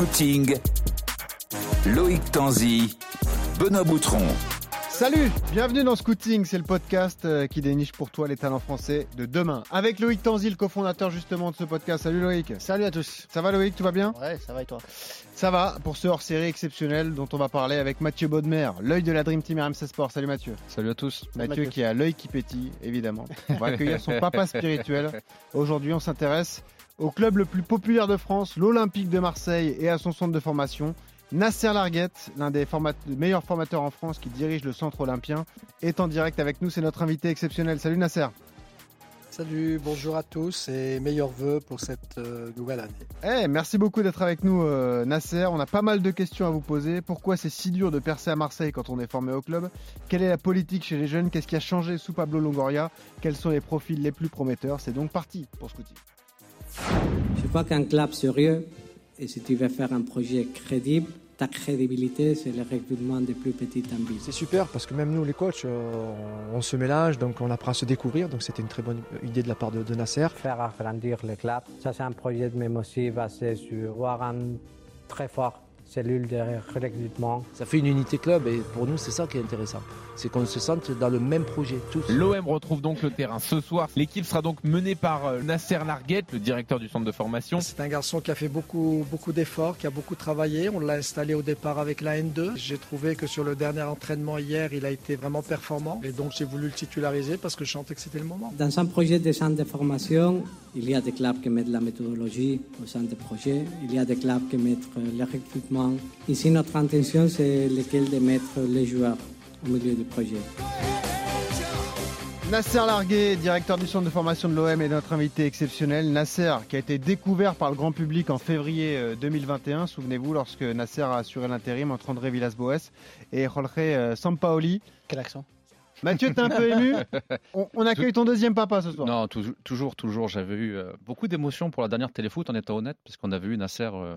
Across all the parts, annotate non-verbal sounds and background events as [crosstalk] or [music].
Scouting, Loïc Tanzi, Benoît Boutron. Salut, bienvenue dans Scouting, c'est le podcast euh, qui déniche pour toi les talents français de demain. Avec Loïc Tanzi, le cofondateur justement de ce podcast. Salut Loïc. Salut à tous. Ça va Loïc, tout va bien Ouais, ça va et toi? Ça va pour ce hors-série exceptionnel dont on va parler avec Mathieu Baudemer, l'œil de la Dream Team RMC Sport. Salut Mathieu. Salut à tous. Mathieu, Mathieu. qui a l'œil qui pétille, évidemment. On va accueillir son [laughs] papa spirituel. Aujourd'hui, on s'intéresse au club le plus populaire de France, l'Olympique de Marseille et à son centre de formation. Nasser Larguette, l'un des format- meilleurs formateurs en France qui dirige le centre olympien, est en direct avec nous. C'est notre invité exceptionnel. Salut Nasser. Salut, bonjour à tous et meilleurs vœux pour cette euh, nouvelle année. Eh, merci beaucoup d'être avec nous, euh, Nasser. On a pas mal de questions à vous poser. Pourquoi c'est si dur de percer à Marseille quand on est formé au club? Quelle est la politique chez les jeunes? Qu'est-ce qui a changé sous Pablo Longoria? Quels sont les profils les plus prometteurs? C'est donc parti pour Scouting. Je crois qu'un club sérieux, et si tu veux faire un projet crédible, ta crédibilité, c'est le recrutement des plus petites ambitions. C'est super parce que même nous, les coachs, euh, on, se mélange, donc on apprend à se découvrir. Donc c'était une très bonne idée de la part de, de Nasser. Faire agrandir le club, ça c'est un projet de aussi basé sur un très fort cellule de recrutement. Ça fait une unité club et pour nous c'est ça qui est intéressant. C'est qu'on se sente dans le même projet tous. L'OM retrouve donc le terrain ce soir. L'équipe sera donc menée par euh, Nasser Larguette, le directeur du centre de formation. C'est un garçon qui a fait beaucoup, beaucoup d'efforts, qui a beaucoup travaillé. On l'a installé au départ avec la N2. J'ai trouvé que sur le dernier entraînement hier, il a été vraiment performant. Et donc j'ai voulu le titulariser parce que je sentais que c'était le moment. Dans un projet de centre de formation, il y a des clubs qui mettent la méthodologie au centre de projet, il y a des clubs qui mettent euh, le recrutement. Ici, notre intention, c'est lequel de mettre les joueurs au milieu du projet. Nasser Larguet, directeur du centre de formation de l'OM, est notre invité exceptionnel. Nasser, qui a été découvert par le grand public en février euh, 2021, souvenez-vous, lorsque Nasser a assuré l'intérim entre André Villas-Boas et Jorge euh, Sampaoli. Quel accent Mathieu, t'es un peu ému [laughs] on, on accueille ton deuxième papa ce soir. Non, toujours, toujours, toujours. J'avais eu euh, beaucoup d'émotions pour la dernière téléfoot, en étant honnête, parce qu'on avait eu Nasser euh,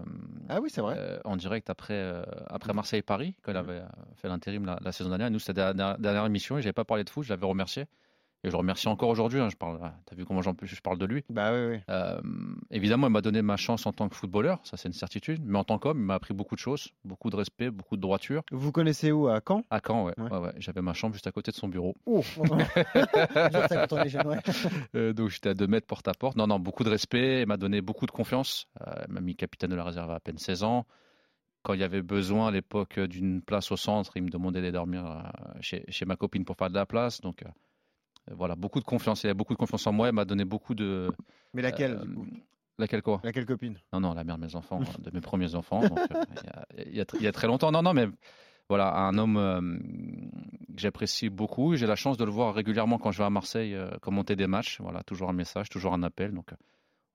Ah oui, c'est vrai. euh, en direct après, euh, après Marseille-Paris, quand il avait euh, fait l'intérim la, la saison dernière. Nous, c'était la dernière, dernière émission et j'avais pas parlé de foot, je l'avais remercié. Et je le remercie encore aujourd'hui. hein, je parle, t'as vu comment j'en je parle de lui. Bah oui, oui. Euh, évidemment, il m'a donné ma chance en tant que footballeur, ça c'est une certitude. Mais en tant qu'homme, il m'a appris beaucoup de choses, beaucoup de respect, beaucoup de droiture. Vous connaissez où À Caen? À Caen, ouais. Ouais. ouais, ouais. J'avais ma chambre juste à côté de son bureau. Oh [laughs] est jeune, ouais. Euh, donc j'étais à 2 mètres porte à porte. Non, non, beaucoup de respect. Il m'a donné beaucoup de confiance. Euh, il m'a mis capitaine de la réserve à à peine 16 ans. Quand il y avait besoin à l'époque d'une place au centre, il me demandait de dormir euh, chez, chez ma copine pour faire de la place. Donc voilà, beaucoup de confiance. Il a beaucoup de confiance en moi. Il m'a donné beaucoup de. Mais laquelle euh, du coup? laquelle quoi? Laquelle copine? Non, non, la mère de mes enfants, [laughs] de mes premiers enfants. euh, il, y a, y y très longtemps. Non, non, mais voilà, un homme euh, que j'apprécie beaucoup. J'ai la chance de le voir régulièrement quand je vais à Marseille euh, commenter des matchs. Voilà, toujours un message, toujours un appel. Donc,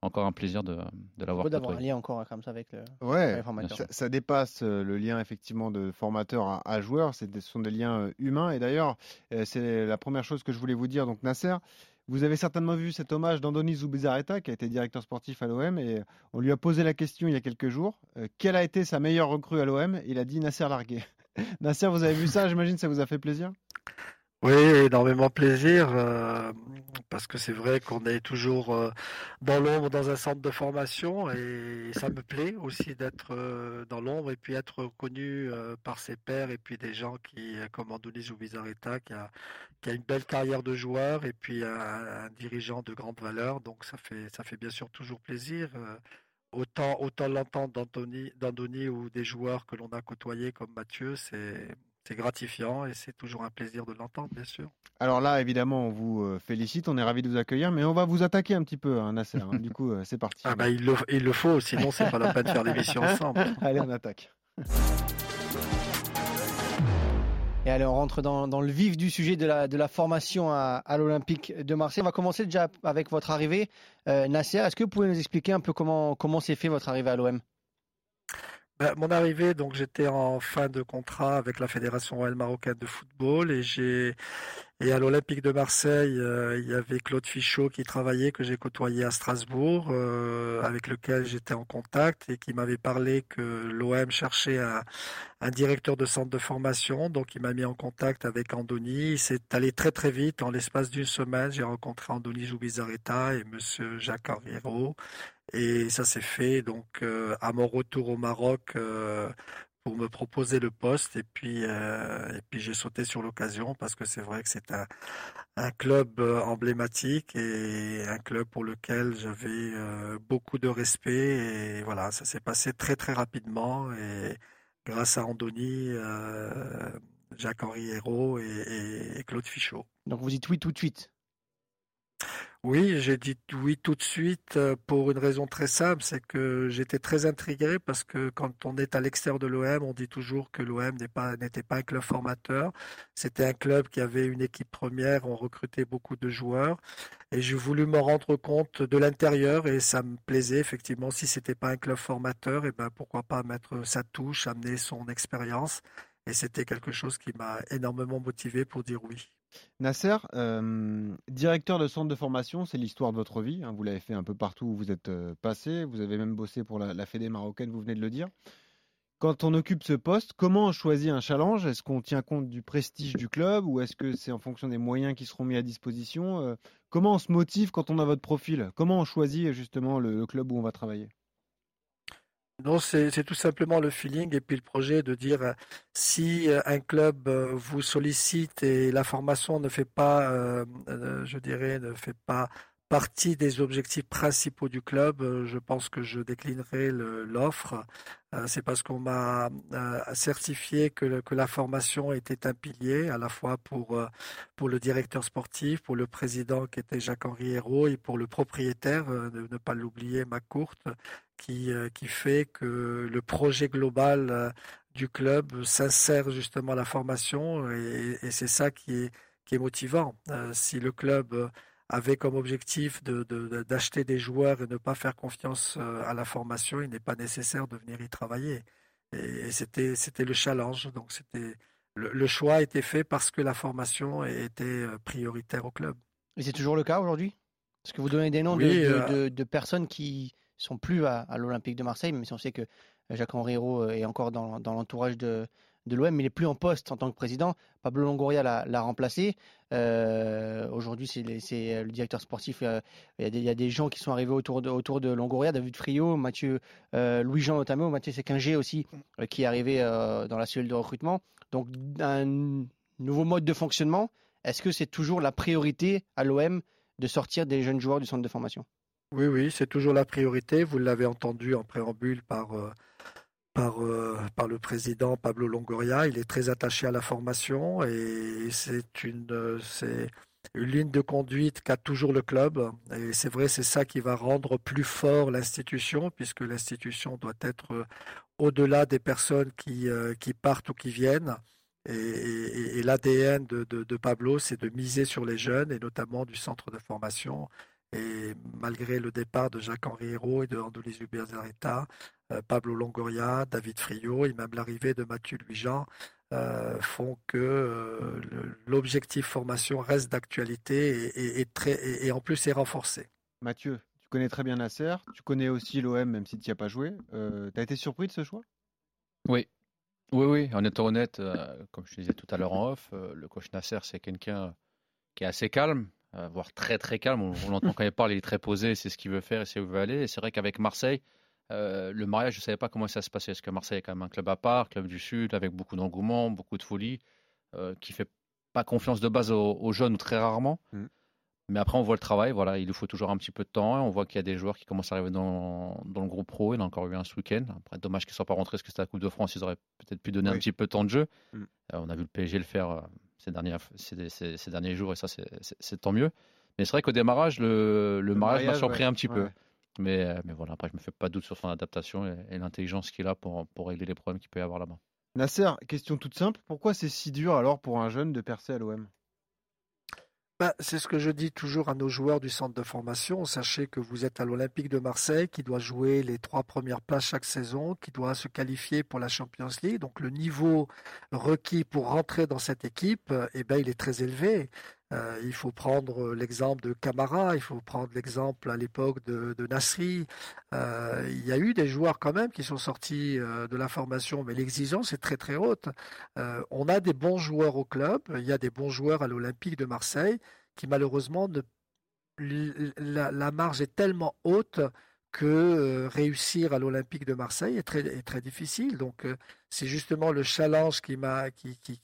encore un plaisir de, de l'avoir Beau d'avoir un lien encore hein, comme ça avec le. Ouais, les formateurs. ça, ça dépasse euh, le lien effectivement de formateur à, à joueur. C'est des- Ce sont des liens euh, humains. Et d'ailleurs, euh, c'est la première chose que je voulais vous dire. Donc Nasser, vous avez certainement vu cet hommage d'Andoni Zubizarreta, qui a été directeur sportif à l'OM, et on lui a posé la question il y a quelques jours. euh, quelle a été sa meilleure recrue à l'OM Il a dit Nasser Larguet. [laughs] Nasser, vous avez vu ça? J'imagine que ça vous a fait plaisir? Oui, énormément plaisir euh, parce que c'est vrai qu'on est toujours euh, dans l'ombre dans un centre de formation et ça me plaît aussi d'être euh, dans l'ombre et puis être connu par ses pairs et puis des gens qui, comme Andoni ou Bizarreta, qui a, qui a une belle carrière de joueur et puis un, un dirigeant de grande valeur. Donc ça fait, ça fait bien sûr toujours plaisir. Autant, autant l'entendre d'Andoni ou des joueurs que l'on a côtoyés comme Mathieu, c'est, c'est gratifiant et c'est toujours un plaisir de l'entendre, bien sûr. Alors là, évidemment, on vous euh, félicite, on est ravis de vous accueillir, mais on va vous attaquer un petit peu, hein, Nasser. hein. Du coup, euh, c'est parti. Ah bah, il, le, il le faut, sinon c'est pas la peine de faire l'émission ensemble. [laughs] Allez, on attaque. Et allez, on rentre dans, dans le vif du sujet de la, de la formation à, à l'Olympique de Marseille. On va commencer déjà avec votre arrivée. Euh, Nasser, est-ce que vous pouvez nous expliquer un peu comment, comment s'est fait votre arrivée à l'OM Bah, mon arrivée, donc j'étais en fin de contrat avec la Fédération royale marocaine de football et j'ai Et à l'Olympique de Marseille, euh, il y avait Claude Fichot qui travaillait, que j'ai côtoyé à Strasbourg, euh, avec lequel j'étais en contact et qui m'avait parlé que l'OM cherchait un, directeur de centre de formation. Donc il m'a mis en contact avec Andoni. C'est allé très très vite. En l'espace d'une semaine, j'ai rencontré Andoni Joubizarreta et Monsieur Jacques Henriero. Et ça s'est fait donc euh, à mon retour au Maroc pour me proposer le poste et puis euh, et puis j'ai sauté sur l'occasion parce que c'est vrai que c'est un, un club euh, emblématique et un club pour lequel j'avais euh, beaucoup de respect et voilà ça s'est passé très très rapidement et grâce à Andoni Jacques-Henri Hérault et, et Claude Fichot. Donc vous dites oui tout de suite oui, j'ai dit oui tout de suite euh, pour une raison très simple, c'est que j'étais très intrigué parce que quand on est à l'extérieur de l'OM, on dit toujours que l'OM n'était pas, pas un club formateur. C'était un club qui avait une équipe première, on recrutait beaucoup de joueurs et j'ai voulu me rendre compte de l'intérieur et ça me plaisait effectivement. Si c'était pas un club formateur, et eh ben pourquoi pas mettre sa touche, amener son expérience et c'était quelque chose qui m'a énormément motivé pour dire oui. Nasser, euh, directeur de centre de formation, c'est l'histoire de votre vie. Hein. vous l'avez fait un peu partout où vous êtes euh, passé. Vous avez même bossé pour la, Fédé marocaine, vous venez de le dire. Quand on occupe ce poste, comment on choisit un challenge? Est-ce qu'on tient compte du prestige du club ou est-ce que c'est en fonction des moyens qui seront mis à disposition euh, Comment on se motive quand on a votre profil? Comment on choisit justement le club où on va travailler? Non, c'est tout simplement le feeling et puis le projet de dire euh, si euh, un club euh, vous sollicite et la formation ne fait pas, je dirais, ne fait pas partie des objectifs principaux du club, je pense que je déclinerai l'offre. C'est parce qu'on m'a certifié que, la formation était un pilier à la fois pour, le directeur sportif, pour le président qui était Jacques-Henri Hérault et pour le propriétaire, ne, ne pas l'oublier, Macourte, qui, euh, qui fait que le projet global euh, du club s'insère justement à la formation et, c'est ça qui est, qui est motivant. Euh, si le club avait comme objectif d'acheter de, des joueurs et ne pas faire confiance à la formation, il n'est pas nécessaire de venir y travailler. Et, c'était le challenge. Donc c'était le, le, choix a été fait parce que la formation était prioritaire au club. Et c'est toujours le cas aujourd'hui? Est-ce que vous donnez des noms de, de, personnes qui, sont plus à, l'Olympique de Marseille, même si on sait que Jacques-Henri Hérault est encore dans, l'entourage de, de l'OM, mais il n'est plus en poste en tant que président. Pablo Longoria l'a remplacé. Euh, aujourd'hui, c'est le directeur sportif. Euh, il y, a des, gens qui sont arrivés autour de, autour de Longoria, David Friot, Mathieu, euh, Louis-Jean notamment, Mathieu Sekinger aussi, qui est arrivé dans la cellule de recrutement. Donc, un nouveau mode de fonctionnement. Est-ce que c'est toujours la priorité à l'OM de sortir des jeunes joueurs du centre de formation? Oui, oui, c'est toujours la priorité. Vous l'avez entendu en préambule par, euh, euh, par le président Pablo Longoria. Il est très attaché à la formation et c'est une, euh, c'est une ligne de conduite qu'a toujours le club. Et c'est vrai, c'est ça qui va rendre plus fort l'institution, puisque l'institution doit être au-delà des personnes qui, qui partent ou qui viennent. Et, l'ADN de, de, de, Pablo, c'est de miser sur les jeunes et notamment du centre de formation et malgré le départ de Jacques-Henri Hérault et de Andoulis Huberzareta, euh, Pablo Longoria, David Friot et même l'arrivée de Mathieu Louis-Jean euh, font que euh, l'objectif formation reste d'actualité et, très, et, en plus est renforcé. Mathieu, tu connais très bien Nasser, tu connais aussi l'OM même si tu n'y as pas joué. tu as été surpris de ce choix? Oui. Oui, oui, en étant honnête, comme je disais tout à l'heure en off, le coach Nasser, c'est quelqu'un qui est assez calme, euh, voire très très calme. On, l'entend quand il parle, il est très posé, c'est ce qu'il veut faire et c'est où il veut aller. Et c'est vrai qu'avec Marseille, euh, le mariage, je ne savais pas comment ça se passait. Parce que Marseille est quand même un club à part, club du Sud, avec beaucoup d'engouement, beaucoup de folie, euh, qui fait pas confiance de base aux, jeunes ou très rarement. Mm. Mais après, on voit le travail. Voilà, il lui faut toujours un petit peu de temps. On voit qu'il y a des joueurs qui commencent à arriver dans, dans le groupe pro. Il a encore eu un ce week-end. Après, dommage qu'ils ne soient pas rentrés parce que c'était la Coupe de France. Ils auraient peut-être pu donner un petit peu de temps de jeu. Mm. on a vu le PSG le faire ces derniers, ces, derniers jours et ça, c'est tant mieux. Mais c'est vrai qu'au démarrage, le, le, mariage m'a surpris un petit peu. Mais, mais voilà, après, je ne me fais pas de doute sur son adaptation et, l'intelligence qu'il a pour, pour régler les problèmes qu'il peut y avoir là-bas. Nasser, question toute simple. Pourquoi c'est si dur alors pour un jeune de percer à l'OM bah, c'est ce que je dis toujours à nos joueurs du centre de formation. Sachez que vous êtes à l'Olympique de Marseille qui doit jouer les trois premières places chaque saison, qui doit se qualifier pour la Champions League. Donc le niveau requis pour rentrer dans cette équipe, eh ben, il est très élevé. Euh, il faut prendre l'exemple de Camara, il faut prendre l'exemple à l'époque de, de Nasri. Euh, il y a eu des joueurs quand même qui sont sortis euh, de la formation, mais l'exigence est très très haute. on a des bons joueurs au club, il y a des bons joueurs à l'Olympique de Marseille qui malheureusement la, marge est tellement haute que réussir à l'Olympique de Marseille est très, très difficile. Donc c'est justement le challenge qui,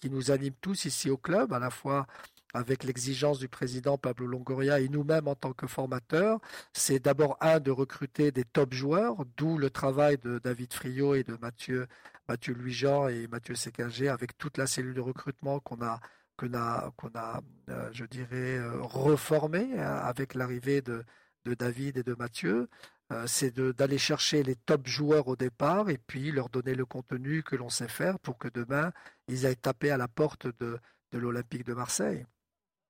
nous anime tous ici au club, à la fois avec l'exigence du président Pablo Longoria et nous-mêmes en tant que formateurs, c'est d'abord un de recruter des top joueurs, d'où le travail de David Friot et de Mathieu, Mathieu Louis-Jean et Mathieu Séquinger avec toute la cellule de recrutement qu'on a qu'on a, a euh, je dirais, euh, reformé hein, avec l'arrivée de, David et de Mathieu. Euh, c'est d'aller chercher les top joueurs au départ et puis leur donner le contenu que l'on sait faire pour que demain, ils aillent taper à la porte de l'Olympique de Marseille.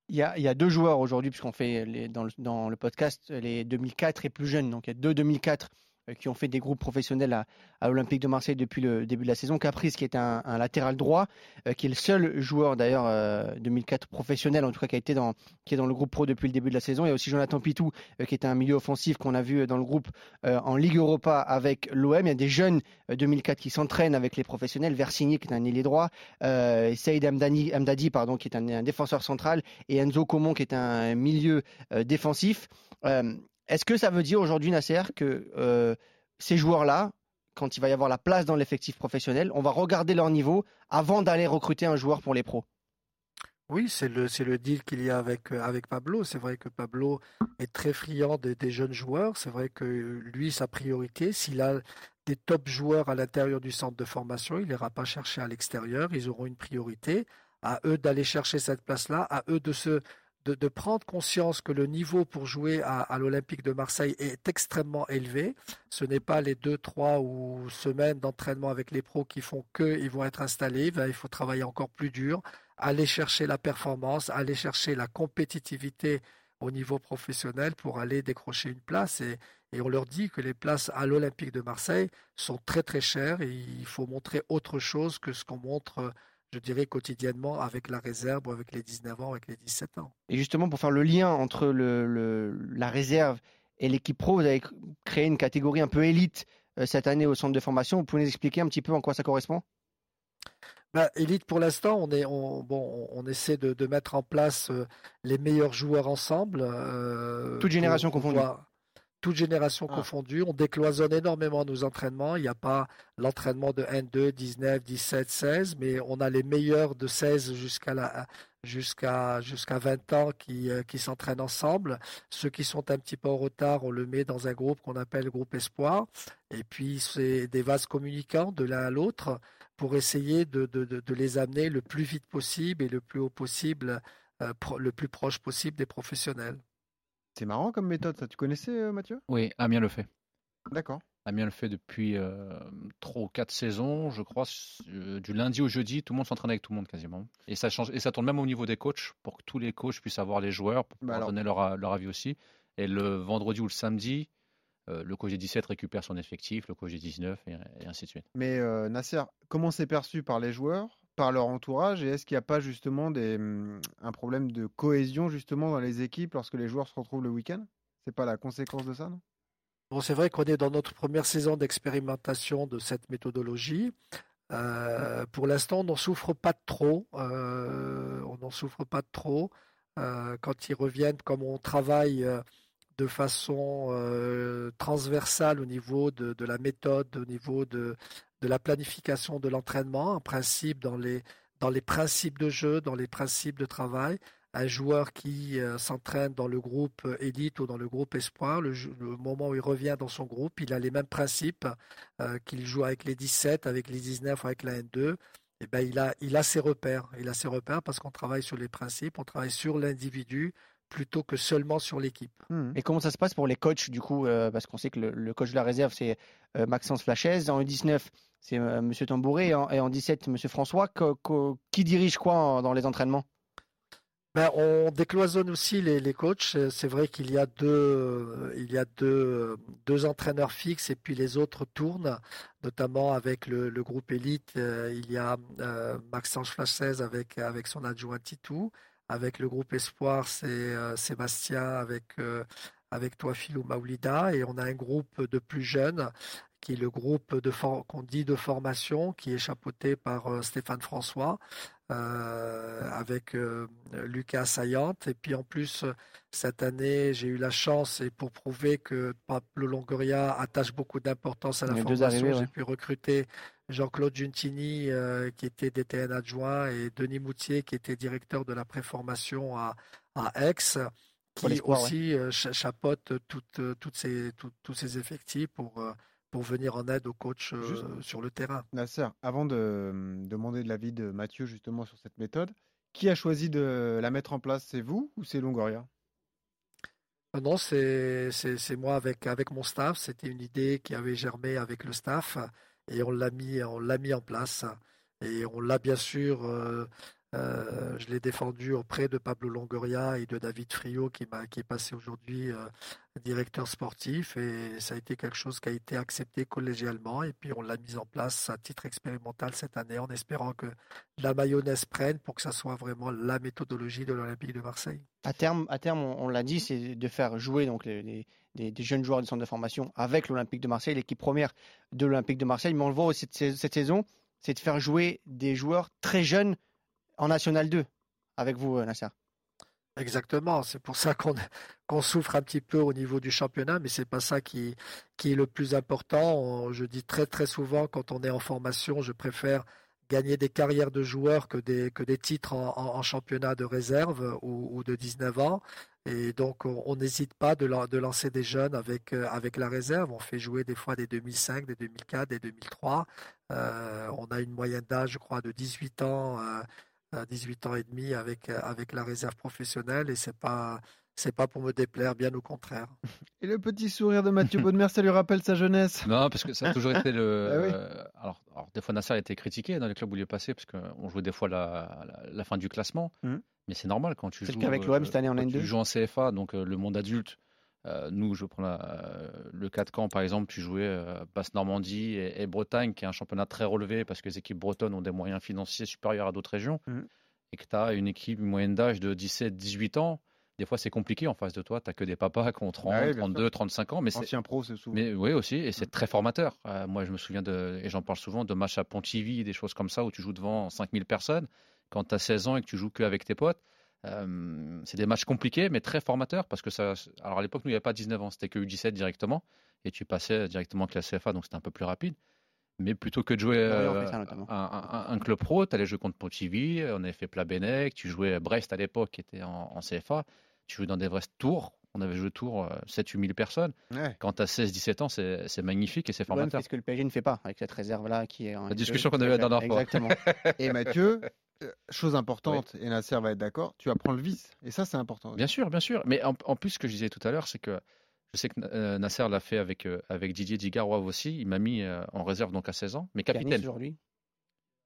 Il y, a, deux joueurs aujourd'hui, puisqu'on fait dans, le, dans, le, podcast les 2004 et plus jeunes. Donc il y a deux 2004 euh, qui ont fait des groupes professionnels à, à l'Olympique de Marseille depuis le début de la saison. Caprice, qui est un, latéral droit, euh, qui est le seul joueur d'ailleurs euh, 2004 professionnel, en tout cas qui a été dans, qui est dans le groupe pro depuis le début de la saison. Il y a aussi Jonathan Pitou, euh, qui est un milieu offensif qu'on a vu dans le groupe euh, en Ligue Europa avec l'OM. Il y a des jeunes 2004 qui s'entraînent avec les professionnels. Versigny, qui est un ailier droit, Saïd Amdani, Amdadi, pardon, qui est un, un, défenseur central, et Enzo Comon, qui est un milieu défensif. Est-ce que ça veut dire aujourd'hui, Nasser, que euh, ces joueurs-là, quand il va y avoir la place dans l'effectif professionnel, on va regarder leur niveau avant d'aller recruter un joueur pour les pros? Oui, c'est le, deal qu'il y a avec, euh, avec Pablo. C'est vrai que Pablo est très friand des, des jeunes joueurs. C'est vrai que lui, sa priorité, s'il a des top joueurs à l'intérieur du centre de formation, il n'ira pas chercher à l'extérieur. Ils auront une priorité. À eux d'aller chercher cette place-là, à eux de se, de, prendre conscience que le niveau pour jouer à, l'Olympique de Marseille est extrêmement élevé. Ce n'est pas les deux, trois ou semaines d'entraînement avec les pros qui font qu'ils vont être installés. Ben, il faut travailler encore plus dur, aller chercher la performance, aller chercher la compétitivité au niveau professionnel pour aller décrocher une place. Et, et on leur dit que les places à l'Olympique de Marseille sont très très chères et il faut montrer autre chose que ce qu'on montre je dirais, quotidiennement avec la réserve ou avec les 19 ans, avec les 17 ans. Et justement, pour faire le lien entre le, la réserve et l'équipe pro, vous avez créé une catégorie un peu élite euh, cette année au centre de formation. Vous pouvez nous expliquer un petit peu en quoi ça correspond? Bah, élite pour l'instant, on, est, on, bon, on essaie de, de mettre en place euh, les meilleurs joueurs ensemble. Euh, Toute génération confondue toutes générations ah. confondues. On décloisonne énormément nos entraînements. Il n'y a pas l'entraînement de N2, 19, 17, 16, mais on a les meilleurs de 16 jusqu'à la, jusqu'à jusqu'à 20 ans qui, euh, qui s'entraînent ensemble. Ceux qui sont un petit peu en retard, on le met dans un groupe qu'on appelle groupe espoir. Et puis c'est des vases communicants de l'un à l'autre pour essayer de, de, de, les amener le plus vite possible et le plus haut possible, euh, le plus proche possible des professionnels. C'est marrant comme méthode, ça. Tu connaissais, euh, Mathieu? Oui, Amiens le fait. D'accord. Amiens le fait depuis euh, trois ou quatre saisons, je crois. Euh, du lundi au jeudi, tout le monde s'entraîne avec tout le monde quasiment. Et ça change, et ça tourne même au niveau des coachs pour que tous les coachs puissent avoir les joueurs pour bah donner leur, leur, avis aussi. Et le vendredi ou le samedi, le coach des 17 récupère son effectif, le coach des 19 et, et ainsi de suite. Mais Nasser, comment c'est perçu par les joueurs? Par leur entourage et est-ce qu'il n'y a pas justement des, mmh, un problème de cohésion justement dans les équipes lorsque les joueurs se retrouvent le week-end? C'est pas la conséquence de ça, non? Bon, c'est vrai qu'on est dans notre première saison d'expérimentation de cette méthodologie. Euh, pour l'instant, on n'en souffre pas trop. Euh, on n'en souffre pas trop. Euh, quand ils reviennent, comme on travaille de façon transversale au niveau de, de, la méthode, au niveau de, de la planification de l'entraînement, en principe dans les, dans les principes de jeu, dans les principes de travail. Un joueur qui euh, s'entraîne dans le groupe élite ou dans le groupe espoir, le, moment où il revient dans son groupe, il a les mêmes principes euh, qu'il joue avec les 17, avec les 19, avec la N2. Et eh ben, il, a, il a ses repères. Il a ses repères parce qu'on travaille sur les principes, on travaille sur l'individu, plutôt que seulement sur l'équipe. Hmm. Et comment ça se passe pour les coachs du coup euh, Parce qu'on sait que le, coach de la réserve c'est Maxence Flachez, en U19 c'est euh, M. Tambouré et en, 17, M. François. qui dirige quoi dans les entraînements? Ben, on décloisonne aussi les, coachs. C'est vrai qu'il y a deux, il y a deux, deux entraîneurs fixes et puis les autres tournent, notamment avec le, groupe élite. Euh, il y a euh, Maxence Flachez avec, avec son adjoint Titou. Avec le groupe Espoir, c'est Sébastien, avec, avec toi, Philou Maoulida, et on a un groupe de plus jeunes qui est le groupe qu'on dit de formation, qui est chapeauté par Stéphane François, euh, avec euh, Lucas Sayante. Et puis en plus, cette année, j'ai eu la chance, et pour prouver que Pablo Longoria attache beaucoup d'importance à la formation, j'ai pu recruter Jean-Claude Giuntini, euh, qui était DTN adjoint, et Denis Moutier, qui était directeur de la préformation à, à Aix qui aussi chapeaute toutes, toutes ces, tous ces effectifs pour, pour venir en aide au coach euh, sur le terrain. Nasser, avant de hum, demander de l'avis de Mathieu justement sur cette méthode, qui a choisi de la mettre en place? C'est vous ou c'est Longoria? Euh, non, c'est moi avec, avec mon staff. C'était une idée qui avait germé avec le staff et on l'a mis, on mis en place. Et on l'a bien sûr euh, euh, je l'ai défendu auprès de Pablo Longoria et de David Frio qui, est passé aujourd'hui euh, directeur sportif et ça a été quelque chose qui a été accepté collégialement et puis on l'a mis en place à titre expérimental cette année en espérant que la mayonnaise prenne pour que ça soit vraiment la méthodologie de l'Olympique de Marseille. À terme, à terme on, l'a dit, c'est de faire jouer donc des, jeunes joueurs du centre de formation avec l'Olympique de Marseille, l'équipe première de l'Olympique de Marseille, mais on le voit cette, cette saison, c'est de faire jouer des joueurs très jeunes en National 2 avec vous, euh, Nasser. Exactement, c'est pour ça qu'on souffre un petit peu au niveau du championnat, mais c'est pas ça qui, qui est le plus important. je dis très très souvent quand on est en formation, je préfère gagner des carrières de joueurs que des, que des titres en, championnat de réserve ou, de 19 ans. Et donc on n'hésite pas de, de, lancer des jeunes avec, euh, avec la réserve. On fait jouer des fois des 2005, des 2004, des 2003. Euh, on a une moyenne d'âge, je crois, de 18 ans. 18 ans et demi avec, euh, avec la réserve professionnelle et c'est pas c'est pas pour me déplaire, bien au contraire. [laughs] Et le petit sourire de Mathieu [laughs] Baudemer, ça lui rappelle sa jeunesse? Non, parce que ça a toujours été le. [laughs] Ah euh, alors, des fois, Nasser a été critiqué dans les clubs où il est passé, parce qu'on jouait des fois la, la, fin du classement. Mmh. Mais c'est normal quand tu joues. C'est qu'avec l'OM euh, cette année en N2. Tu joues en CFA, donc le monde adulte, euh, nous, je prends euh, le cas de Caen, par exemple, tu jouais euh, Basse-Normandie et, Bretagne, qui est un championnat très relevé parce que les équipes bretonnes ont des moyens financiers supérieurs à d'autres régions, mmh. et que tu as une équipe moyenne d'âge de 17-18 ans. Des fois, c'est compliqué en face de toi. Tu n'as que des papas qui ont 30, 32, 35 ans. Mais Ancien pro, c'est souvent. Mais oui, aussi. Et c'est mmh. très formateur. moi, je me souviens, de, et j'en parle souvent, de matchs à Pontivy, des choses comme ça, où tu joues devant 5000 personnes. Quand tu as 16 ans et que tu joues qu'avec tes potes, euh, c'est des matchs compliqués, mais très formateurs, parce que ça. Alors à l'époque, nous, il n'y avait pas 19 ans, c'était que U17 directement, et tu passais directement avec la CFA, donc c'était un peu plus rapide. Mais plutôt que de jouer euh, un, club pro, tu allais jouer contre Pontivy, on avait fait Plabennec, tu jouais Brest à l'époque, qui était en, CFA, tu jouais dans des vrais tours, on avait joué tour 7-8 000 personnes. Quand tu as 16-17 ans, c'est magnifique et c'est formateur. C'est ce que le PSG ne fait pas avec cette réserve-là qui est. La discussion qu'on avait la dernière fois. [laughs] Exactement. et Mathieu, euh, chose importante, et Nasser va être d'accord, tu apprends le vice. Et ça, c'est important. Bien sûr, bien sûr. Mais en, plus, ce que je disais tout à l'heure, c'est que je sais que euh, Nasser l'a fait avec, euh, avec Didier Digarois aussi. Il m'a mis en réserve donc à 16 ans. Mais capitaine. aujourd'hui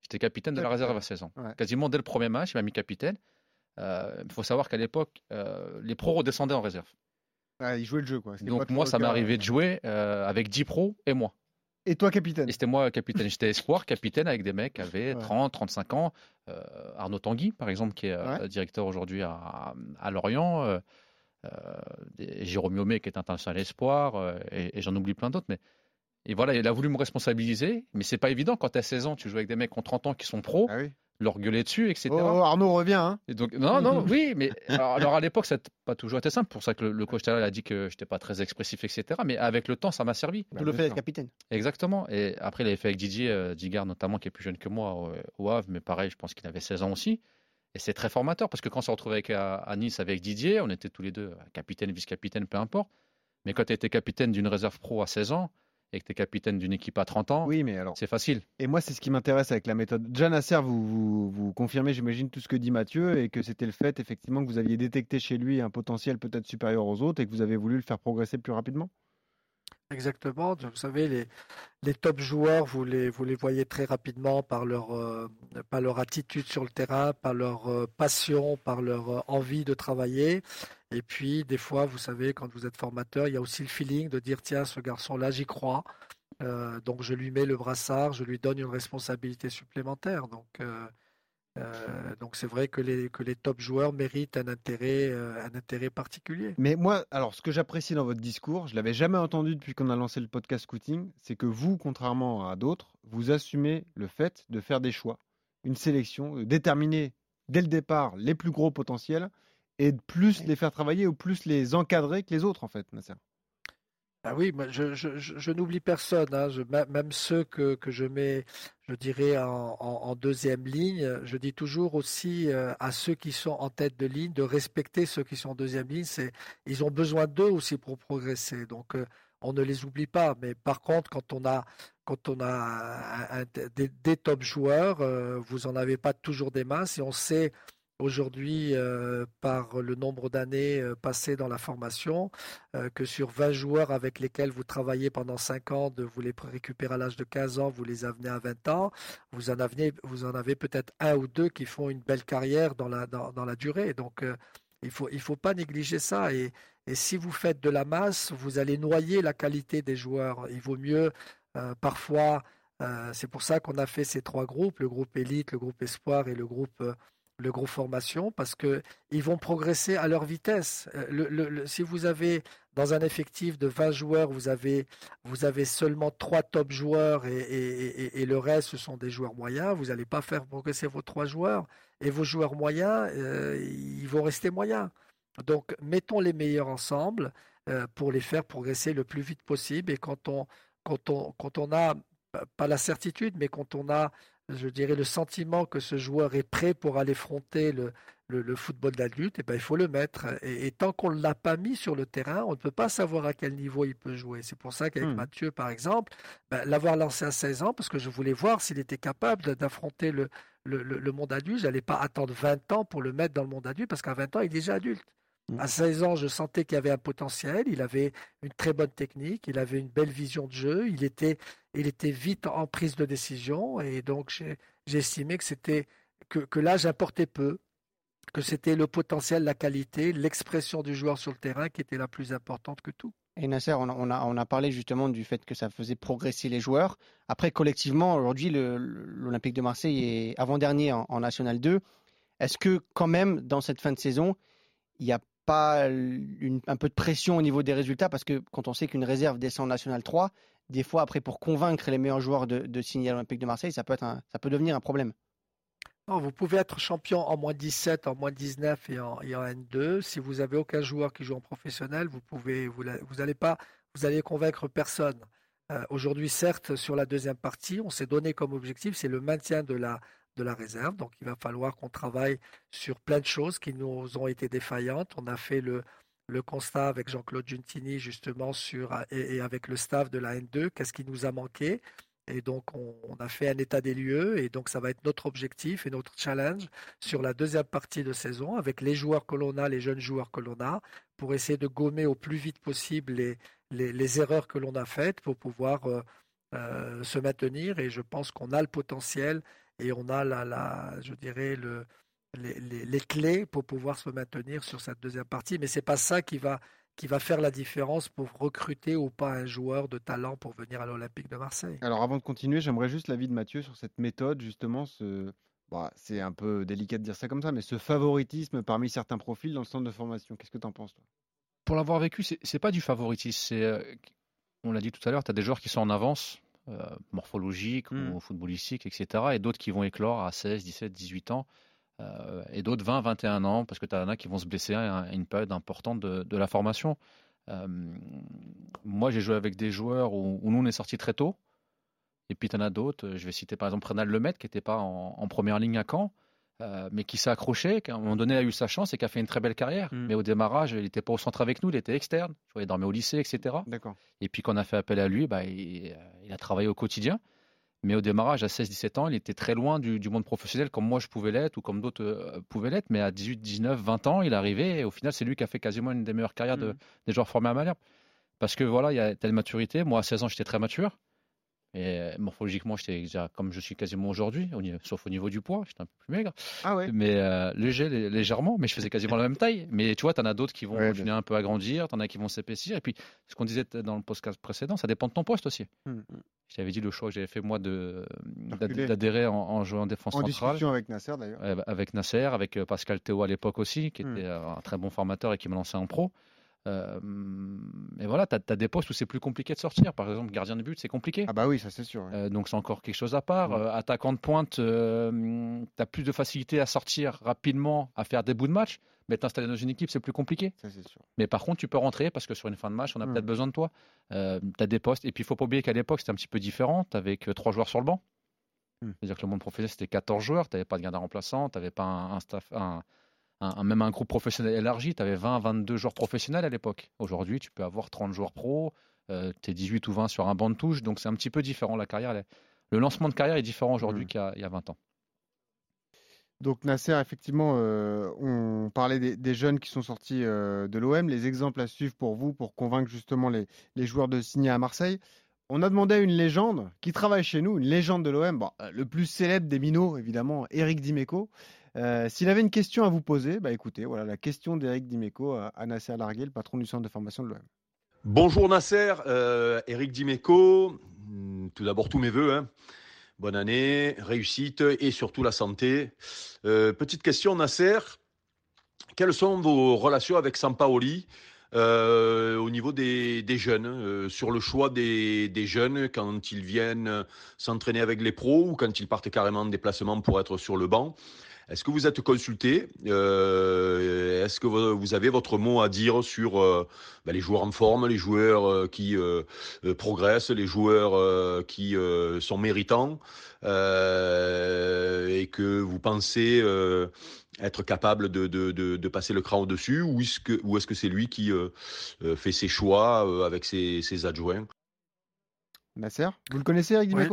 J'étais capitaine de la réserve à 16 ans. Quasiment dès le premier match, il m'a mis capitaine. Il faut savoir qu'à l'époque, les pros redescendaient en réserve. Ah, ils jouaient le jeu. Quoi. Donc moi, ça m'est arrivé de jouer avec 10 pros et moi. Et toi, capitaine? Et c'était moi, capitaine. J'étais espoir, capitaine avec des mecs qui avaient 30, 35 ans. Euh, Arnaud Tanguy, par exemple, qui est euh, directeur aujourd'hui à, Lorient. Euh, Jérôme Yomé, qui est international espoir. et, j'en oublie plein d'autres. Mais et voilà, il a voulu me responsabiliser. Mais c'est pas évident quand tu as 16 ans, tu joues avec des mecs qui ont 30 ans qui sont pros. Ah oui leur gueuler dessus, etc. Oh, Arnaud revient. Hein. Et donc, non, non, [laughs] oui, mais alors, à l'époque, ça n'a pas toujours été simple. pour ça que le, coach a dit que je n'étais pas très expressif, etc. Mais avec le temps, ça m'a servi. Tout le fait avec capitaine. Exactement. Et après, il avait fait avec Didier euh, Digard, notamment, qui est plus jeune que moi au, Havre, mais pareil, je pense qu'il avait 16 ans aussi. Et c'est très formateur parce que quand on s'est retrouvé avec, à, Nice avec Didier, on était tous les deux capitaine, vice-capitaine, peu importe. Mais quand tu étais capitaine d'une réserve pro à 16 ans, et que tu es capitaine d'une équipe à 30 ans, oui, mais alors, c'est facile. Et moi, c'est ce qui m'intéresse avec la méthode. Jeanne Nasser, vous, vous, confirmez, j'imagine, tout ce que dit Mathieu, et que c'était le fait, effectivement, que vous aviez détecté chez lui un potentiel peut-être supérieur aux autres et que vous avez voulu le faire progresser plus rapidement? Exactement. Vous savez, les, les top joueurs, vous les, vous les voyez très rapidement par leur, euh, par leur attitude sur le terrain, par leur euh, passion, par leur euh, envie de travailler. Et puis, des fois, vous savez, quand vous êtes formateur, il y a aussi le feeling de dire, tiens, ce garçon-là, j'y crois. donc, je lui mets le brassard, je lui donne une responsabilité supplémentaire. Donc, Euh, donc c'est vrai que les, que les top joueurs méritent un intérêt, euh, un intérêt particulier. Mais moi, alors ce que j'apprécie dans votre discours, je l'avais jamais entendu depuis qu'on a lancé le podcast scouting, c'est que vous, contrairement à d'autres, vous assumez le fait de faire des choix, une sélection, de déterminer dès le départ les plus gros potentiels et de plus les faire travailler ou plus les encadrer que les autres en fait, Nasser. Ah oui, je, je, je, n'oublie personne, hein. même ceux que, que, je mets, je dirais, en, en, deuxième ligne. Je dis toujours aussi euh, à ceux qui sont en tête de ligne de respecter ceux qui sont en deuxième ligne. C'est, ils ont besoin d'eux aussi pour progresser. Donc, euh, on ne les oublie pas. Mais par contre, quand on a, quand on a des, des, top joueurs, euh, vous en avez pas toujours des masses et on sait aujourd'hui euh, par le nombre d'années euh, passées dans la formation, euh, que sur 20 joueurs avec lesquels vous travaillez pendant 5 ans, de vous les récupérer à l'âge de 15 ans, vous les amenez à 20 ans, vous en avez, vous en avez peut-être un ou deux qui font une belle carrière dans la, dans, dans la durée. Donc il faut, il faut pas négliger ça. Et, et, si vous faites de la masse, vous allez noyer la qualité des joueurs. Il vaut mieux parfois... c'est pour ça qu'on a fait ces trois groupes, le groupe élite, le groupe espoir et le groupe le groupe formation parce que ils vont progresser à leur vitesse. Euh, si vous avez dans un effectif de 20 joueurs, vous avez, vous avez seulement trois top joueurs et, le reste ce sont des joueurs moyens, vous n'allez pas faire progresser vos trois joueurs et vos joueurs moyens, euh, ils vont rester moyens. Donc mettons les meilleurs ensemble euh, pour les faire progresser le plus vite possible et quand on, quand on, quand on a pas la certitude, mais quand on a je dirais, le sentiment que ce joueur est prêt pour aller fronter le, le, football d'adulte, et eh ben, il faut le mettre. Et, tant qu'on ne l'a pas mis sur le terrain, on ne peut pas savoir à quel niveau il peut jouer. C'est pour ça qu'avec hmm. Mathieu, par exemple, ben, l'avoir lancé à 16 ans, parce que je voulais voir s'il était capable d'affronter le, le, le, monde adulte. Je n'allais pas attendre 20 ans pour le mettre dans le monde adulte, parce qu'à 20 ans, il est déjà adulte. À 16 ans, je sentais qu'il avait un potentiel, il avait une très bonne technique, il avait une belle vision de jeu, il était, il était vite en prise de décision et donc j'ai estimé que c'était que l'âge importait peu, que c'était le potentiel, la qualité, l'expression du joueur sur le terrain qui était la plus importante que tout. Et Nasser, on a, on a, parlé justement du fait que ça faisait progresser les joueurs. Après, collectivement, aujourd'hui, l'Olympique de Marseille est avant-dernier en, en, National 2. Est-ce que quand même, dans cette fin de saison, il n'y a pas un peu de pression au niveau des résultats parce que quand on sait qu'une réserve descend en National 3, des fois après pour convaincre les meilleurs joueurs de, signer à l'Olympique de Marseille, ça peut, être ça peut devenir un problème. vous pouvez être champion en moins 17, en moins 19 et en, N2. Si vous avez aucun joueur qui joue en professionnel, vous pouvez, vous, vous allez pas, vous allez convaincre personne. Euh, aujourd'hui, certes, sur la deuxième partie, on s'est donné comme objectif, c'est le maintien de la, de la réserve. Donc il va falloir qu'on travaille sur plein de choses qui nous ont été défaillantes. On a fait le, le constat avec Jean-Claude Giuntini justement sur et, avec le staff de la N2, qu'est-ce qui nous a manqué. Et donc, on, a fait un état des lieux. Et donc, ça va être notre objectif et notre challenge sur la deuxième partie de saison avec les joueurs que l'on a, les jeunes joueurs que l'on a, pour essayer de gommer au plus vite possible les, les, erreurs que l'on a faites pour pouvoir euh, euh, se maintenir. Et je pense qu'on a le potentiel et on a la, la je dirais le, les, les, clés pour pouvoir se maintenir sur cette deuxième partie. Mais c'est pas ça qui va qui va faire la différence pour recruter ou pas un joueur de talent pour venir à l'Olympique de Marseille. Alors avant de continuer, j'aimerais juste l'avis de Mathieu sur cette méthode, justement, ce, bah, c'est un peu délicat de dire ça comme ça, mais ce favoritisme parmi certains profils dans le centre de formation. Qu'est-ce que tu en penses, toi? Pour l'avoir vécu, c'est, n'est pas du favoritisme. C'est, euh, on l'a dit tout à l'heure, tu as des joueurs qui sont en avance euh, morphologique mmh. ou footballistique, etc. Et d'autres qui vont éclore à 16, 17, 18 ans. Euh, et d'autres 20, 21 ans, parce que tu en as qui vont se blesser à une période importante de, la formation. Euh, moi, j'ai joué avec des joueurs où, nous, on est sorti très tôt. Et puis, tu en as d'autres. Je vais citer par exemple Renal Lemaitre, qui n'était pas en, première ligne à Caen. Euh, mais qui s'est accroché, qui à un moment donné a eu sa chance et qui a fait une très belle carrière. Mm. Mais au démarrage, il n'était pas au centre avec nous, il était externe. Il dormait au lycée, etc. Et puis quand on a fait appel à lui, bah, il, a travaillé au quotidien. Mais au démarrage, à 16-17 ans, il était très loin du, monde professionnel comme moi je pouvais l'être ou comme d'autres euh, pouvaient l'être. Mais à 18, 19, 20 ans, il est arrivé et au final, c'est lui qui a fait quasiment une des meilleures carrières mm. des joueurs formés à Malherbe. Parce que voilà, il y a telle maturité. Moi, à 16 ans, j'étais très mature. Et euh, morphologiquement, j'étais déjà comme je suis quasiment aujourd'hui, sauf au niveau du poids, j'étais un peu plus maigre. Ah ouais. Mais euh, léger, lé- légèrement, mais je faisais quasiment la même taille. Mais tu vois, tu en as d'autres qui vont Ouais, continuer un peu à grandir, tu en as qui vont s'épaissir. Et puis, ce qu'on disait dans le podcast précédent, ça dépend de ton poste aussi. Hmm. Je t'avais dit le choix que j'avais fait moi de d'adhérer en, en jouant en défense En centrale. discussion avec Nasser d'ailleurs. Euh, avec Nasser, avec euh, Pascal Théo à l'époque aussi, qui Hmm. était un très bon formateur et qui m'a lancé en pro. Euh, et voilà, tu as, des postes où c'est plus compliqué de sortir. Par exemple, gardien de but, c'est compliqué. Ah bah oui, ça c'est sûr. ouais. Euh, donc c'est encore quelque chose à part. Ouais. Euh, attaquant de pointe, tu as plus de facilité à sortir rapidement, à faire des bouts de match. Mais t'installer dans une équipe, c'est plus compliqué. Ça c'est sûr. Mais par contre, tu peux rentrer parce que sur une fin de match, on a Hmm. peut-être besoin de toi. Euh, tu as des postes. Et puis, il faut pas oublier qu'à l'époque, c'était un petit peu différent. Que trois joueurs sur le banc. Hmm. C'est-à-dire que le monde professionnel, c'était 14 joueurs. Tu n'avais pas de gardien remplaçant. Tu n'avais pas un, un staff, un, un- un- même un groupe professionnel élargi. Tu avais 20, 22 joueurs professionnels à l'époque. Aujourd'hui, tu peux avoir 30 joueurs pro. tu es 18 ou 20 sur un banc de touche. Donc, c'est un petit peu différent. La carrière, est- le lancement de carrière est différent aujourd'hui Hmm. qu'il y a- il y a 20 ans. Donc Nasser, effectivement, euh, on parlait des, des jeunes qui sont sortis euh, de l'OM, les exemples à suivre pour vous, pour convaincre justement les, les joueurs de signer à Marseille. On a demandé à une légende qui travaille chez nous, une légende de l'OM, bon, euh, le plus célèbre des minots, évidemment, Eric Dimeco. Euh, S'il avait une question à vous poser, bah écoutez, voilà la question d'Eric Dimeco à, à Nasser Larguet, le patron du centre de formation de l'OM. Bonjour Nasser, euh, Eric Dimeco. Hmm, Tout d'abord, tous mes voeux. hein. Bonne année, réussite et surtout la santé. Euh, petite question, Nasser. Quelles sont vos relations avec Sampaoli euh, au niveau des, jeunes, euh, sur le choix des, des jeunes quand ils viennent s'entraîner avec les pros ou quand ils partent carrément en déplacement pour être sur le banc? Est-ce que vous êtes consulté Euh, Est-ce que vous avez votre mot à dire sur euh, ben, les joueurs en forme, les joueurs euh, qui progressent, les joueurs euh, qui euh, sont méritants euh, et que vous pensez euh, être capable de, de, de, de passer le cran au-dessus ou est-ce que, c'est lui qui fait ses choix euh, avec ses, ses adjoints? Nasser, vous le connaissez, Eric Oui.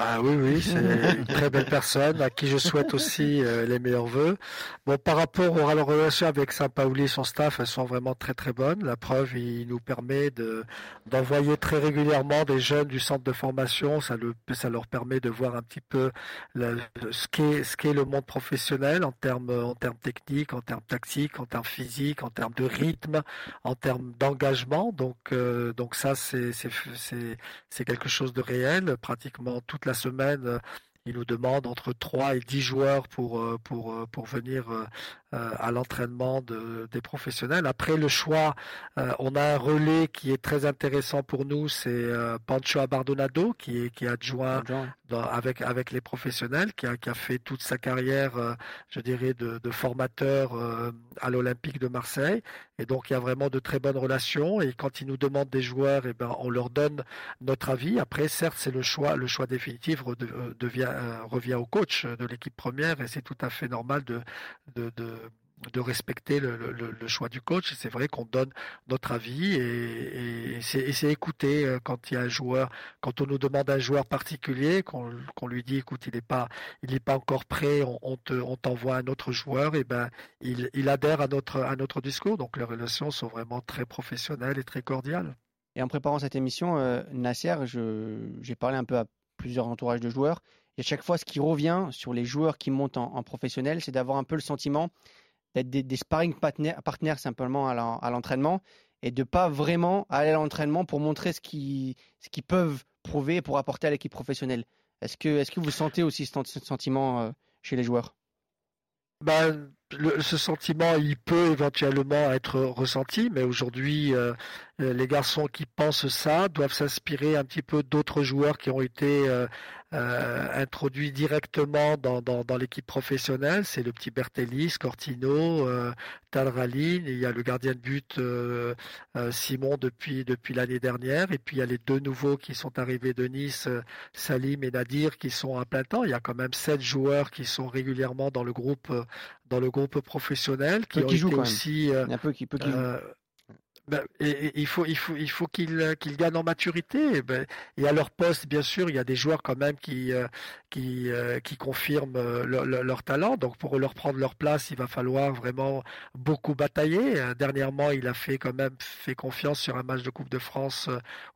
Bah oui, oui, c'est une très belle personne à qui je souhaite aussi euh, les meilleurs vœux. Bon, par rapport aux- à la relation avec Saint-Pauli et son staff, elles sont vraiment très très bonnes. La preuve, il nous permet de d'envoyer très régulièrement des jeunes du centre de formation. Ça, le, ça leur permet de voir un petit peu ce qu'est ce qu'est le monde professionnel en termes en termes techniques, en termes tactiques, en termes physiques, en termes de rythme, en termes d'engagement. Donc euh, donc ça c'est c'est c'est quelque chose de réel. Pratiquement toute semaine, euh, ils nous demandent entre 3 et 10 joueurs pour, euh, pour, euh, pour venir à l'entraînement de, des professionnels. Après le choix, euh, on a un relais qui est très intéressant pour nous, c'est euh, Pancho Abardonado, qui est, qui est adjoint dans- avec, avec les professionnels, qui a, qui a fait toute sa carrière, euh, je dirais, de, de formateur euh, à l'Olympique de Marseille. Et donc, il y a vraiment de très bonnes relations. Et quand ils nous demandent des joueurs, eh ben, on leur donne notre avis. Après, certes, c'est le choix, le choix définitif euh, euh, revient au coach de l'équipe première. Et c'est tout à fait normal de, de, de de respecter le, choix du coach. C'est vrai qu'on donne notre avis et, c'est écouté euh, quand il y a un joueur, quand on nous demande un joueur particulier, qu'on lui dit écoute il n'est pas il est pas encore prêt, on, on te on t'envoie un autre joueur, et ben il, adhère à notre à notre discours. Donc les relations sont vraiment très professionnelles et très cordiales. Et en préparant cette émission, euh, Nasser, j'ai parlé un peu à plusieurs entourages de joueurs. Et à chaque fois, ce qui revient sur les joueurs qui montent en, en professionnel, c'est d'avoir un peu le sentiment d'être des, sparring partners, partners simplement à l'en- à l'entraînement et de pas vraiment aller à l'entraînement pour montrer ce qu'ils ce peuvent prouver pour apporter à l'équipe professionnelle. Est-ce que, est-ce que vous sentez aussi ce, sentiment euh, chez les joueurs? Ben, le- ce sentiment, il peut éventuellement être ressenti, mais aujourd'hui, euh, euh, les garçons qui pensent ça doivent s'inspirer un petit peu d'autres joueurs qui ont été euh, euh, introduits directement dans, dans, dans l'équipe professionnelle. C'est le petit Bertelli, Scortino, euh, Talraline, il y a le gardien de but euh, Simon depuis, depuis l'année dernière, et puis il y a les deux nouveaux qui sont arrivés de Nice, Salim et Nadir, qui sont à plein temps. Il y a quand même sept joueurs qui sont régulièrement dans le groupe, dans le groupe professionnel, qui même. aussi... euh, Il y en a peu qui, peu qui jouent. Ben, et, il faut, il faut, il faut qu'ils euh, gagnent en maturité. Ben, et à leur poste, bien sûr, il y a des joueurs quand même qui, euh, qui, euh, qui confirment leur, leur, talent. Donc pour leur prendre leur place, il va falloir vraiment beaucoup batailler. Dernièrement, il a fait quand même fait confiance sur un match de Coupe de France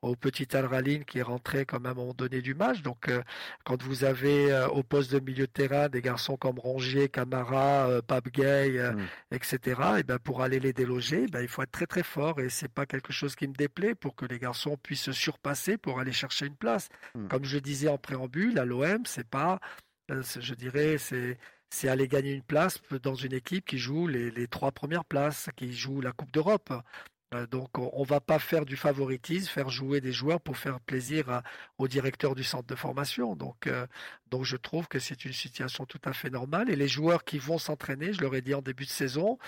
au petit Al Ralin qui est rentré quand même à un moment donné du match. Donc quand vous avez au poste de milieu de terrain des garçons comme Rongier, Camara, Pape Gay, mmh. etc. Et ben pour aller les déloger, ben il faut être très très fort et c'est pas quelque chose qui me déplaît pour que les garçons puissent se surpasser pour aller chercher une place. Hmm. Comme je disais en préambule, à l'OM, c'est pas, euh, je dirais, c'est c'est aller gagner une place dans une équipe qui joue les, les trois premières places, qui joue la Coupe d'Europe. Euh, donc on ne va pas faire du favoritisme, faire jouer des joueurs pour faire plaisir au directeur du centre de formation. Donc, euh, donc je trouve que c'est une situation tout à fait normale. Et les joueurs qui vont s'entraîner, je leur ai dit en début de saison,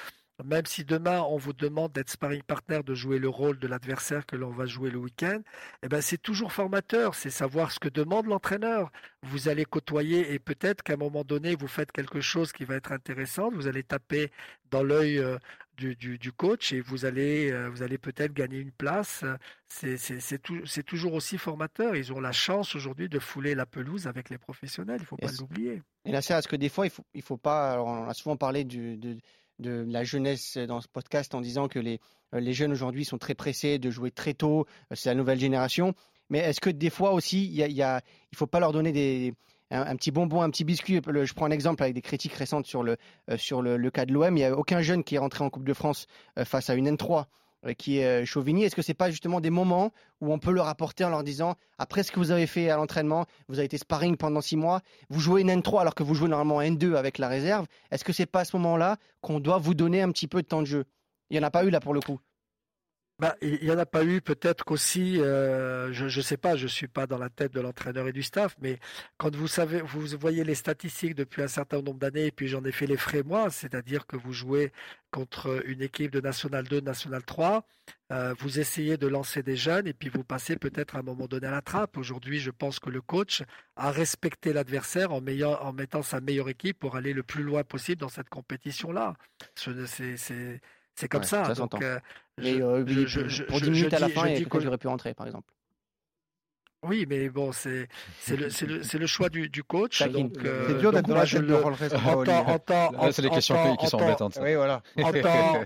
même si demain on vous demande d'être sparring partner, de jouer le rôle de l'adversaire que l'on va jouer le week-end, eh ben c'est toujours formateur, c'est savoir ce que demande l'entraîneur. Vous allez côtoyer et peut-être qu'à un moment donné vous faites quelque chose qui va être intéressant, vous allez taper dans l'œil euh, du, du, coach et vous allez, euh, vous allez peut-être gagner une place. C'est toujours aussi formateur. Ils ont la chance aujourd'hui de fouler la pelouse avec les professionnels, il ne faut pas l'oublier. Et là, c'est parce que des fois, il ne faut, il faut pas. Alors on a souvent parlé du, de la jeunesse dans ce podcast en disant que les, euh, les jeunes aujourd'hui sont très pressés de jouer très tôt, euh, c'est la nouvelle génération. Mais est-ce que des fois aussi, il y y a, il faut pas leur donner des, un, petit bonbon, un petit biscuit? je prends un exemple avec des critiques récentes sur le, euh, sur le, le cas de l'OM. Il n'y a aucun jeune qui est rentré en Coupe de France face à une N3 euh, qui est euh, Chauvigny. Est-ce que c'est pas justement des moments où on peut leur apporter en leur disant après ce que vous avez fait à l'entraînement, vous avez été sparring pendant six mois, vous jouez une N3 alors que vous jouez normalement N2 avec la réserve. Est-ce que c'est pas à ce moment-là qu'on doit vous donner un petit peu de temps de jeu? Il n'y en a pas eu là pour le coup. Bah, il n'y en a pas eu, peut-être qu'aussi, euh, je ne sais pas, je ne suis pas dans la tête de l'entraîneur et du staff, mais quand vous savez, vous voyez les statistiques depuis un certain nombre d'années, et puis j'en ai fait les frais moi, c'est-à-dire que vous jouez contre une équipe de National 2, National 3, euh, vous essayez de lancer des jeunes, et puis vous passez peut-être à un moment donné à la trappe. Aujourd'hui, je pense que le coach a respecté l'adversaire en, en mettant sa meilleure équipe pour aller le plus loin possible dans cette compétition-là. C'est comme ça. ça donc, euh, mais euh, je, pour 10 minutes à la fin, il j'aurais pu rentrer, par exemple. Oui, mais bon, c'est c'est le, le, le, choix du, du coach. Donc, euh, c'est dur d'être dans la tête de Là, c'est les questions qui sont embêtantes. Oui, voilà. En tant,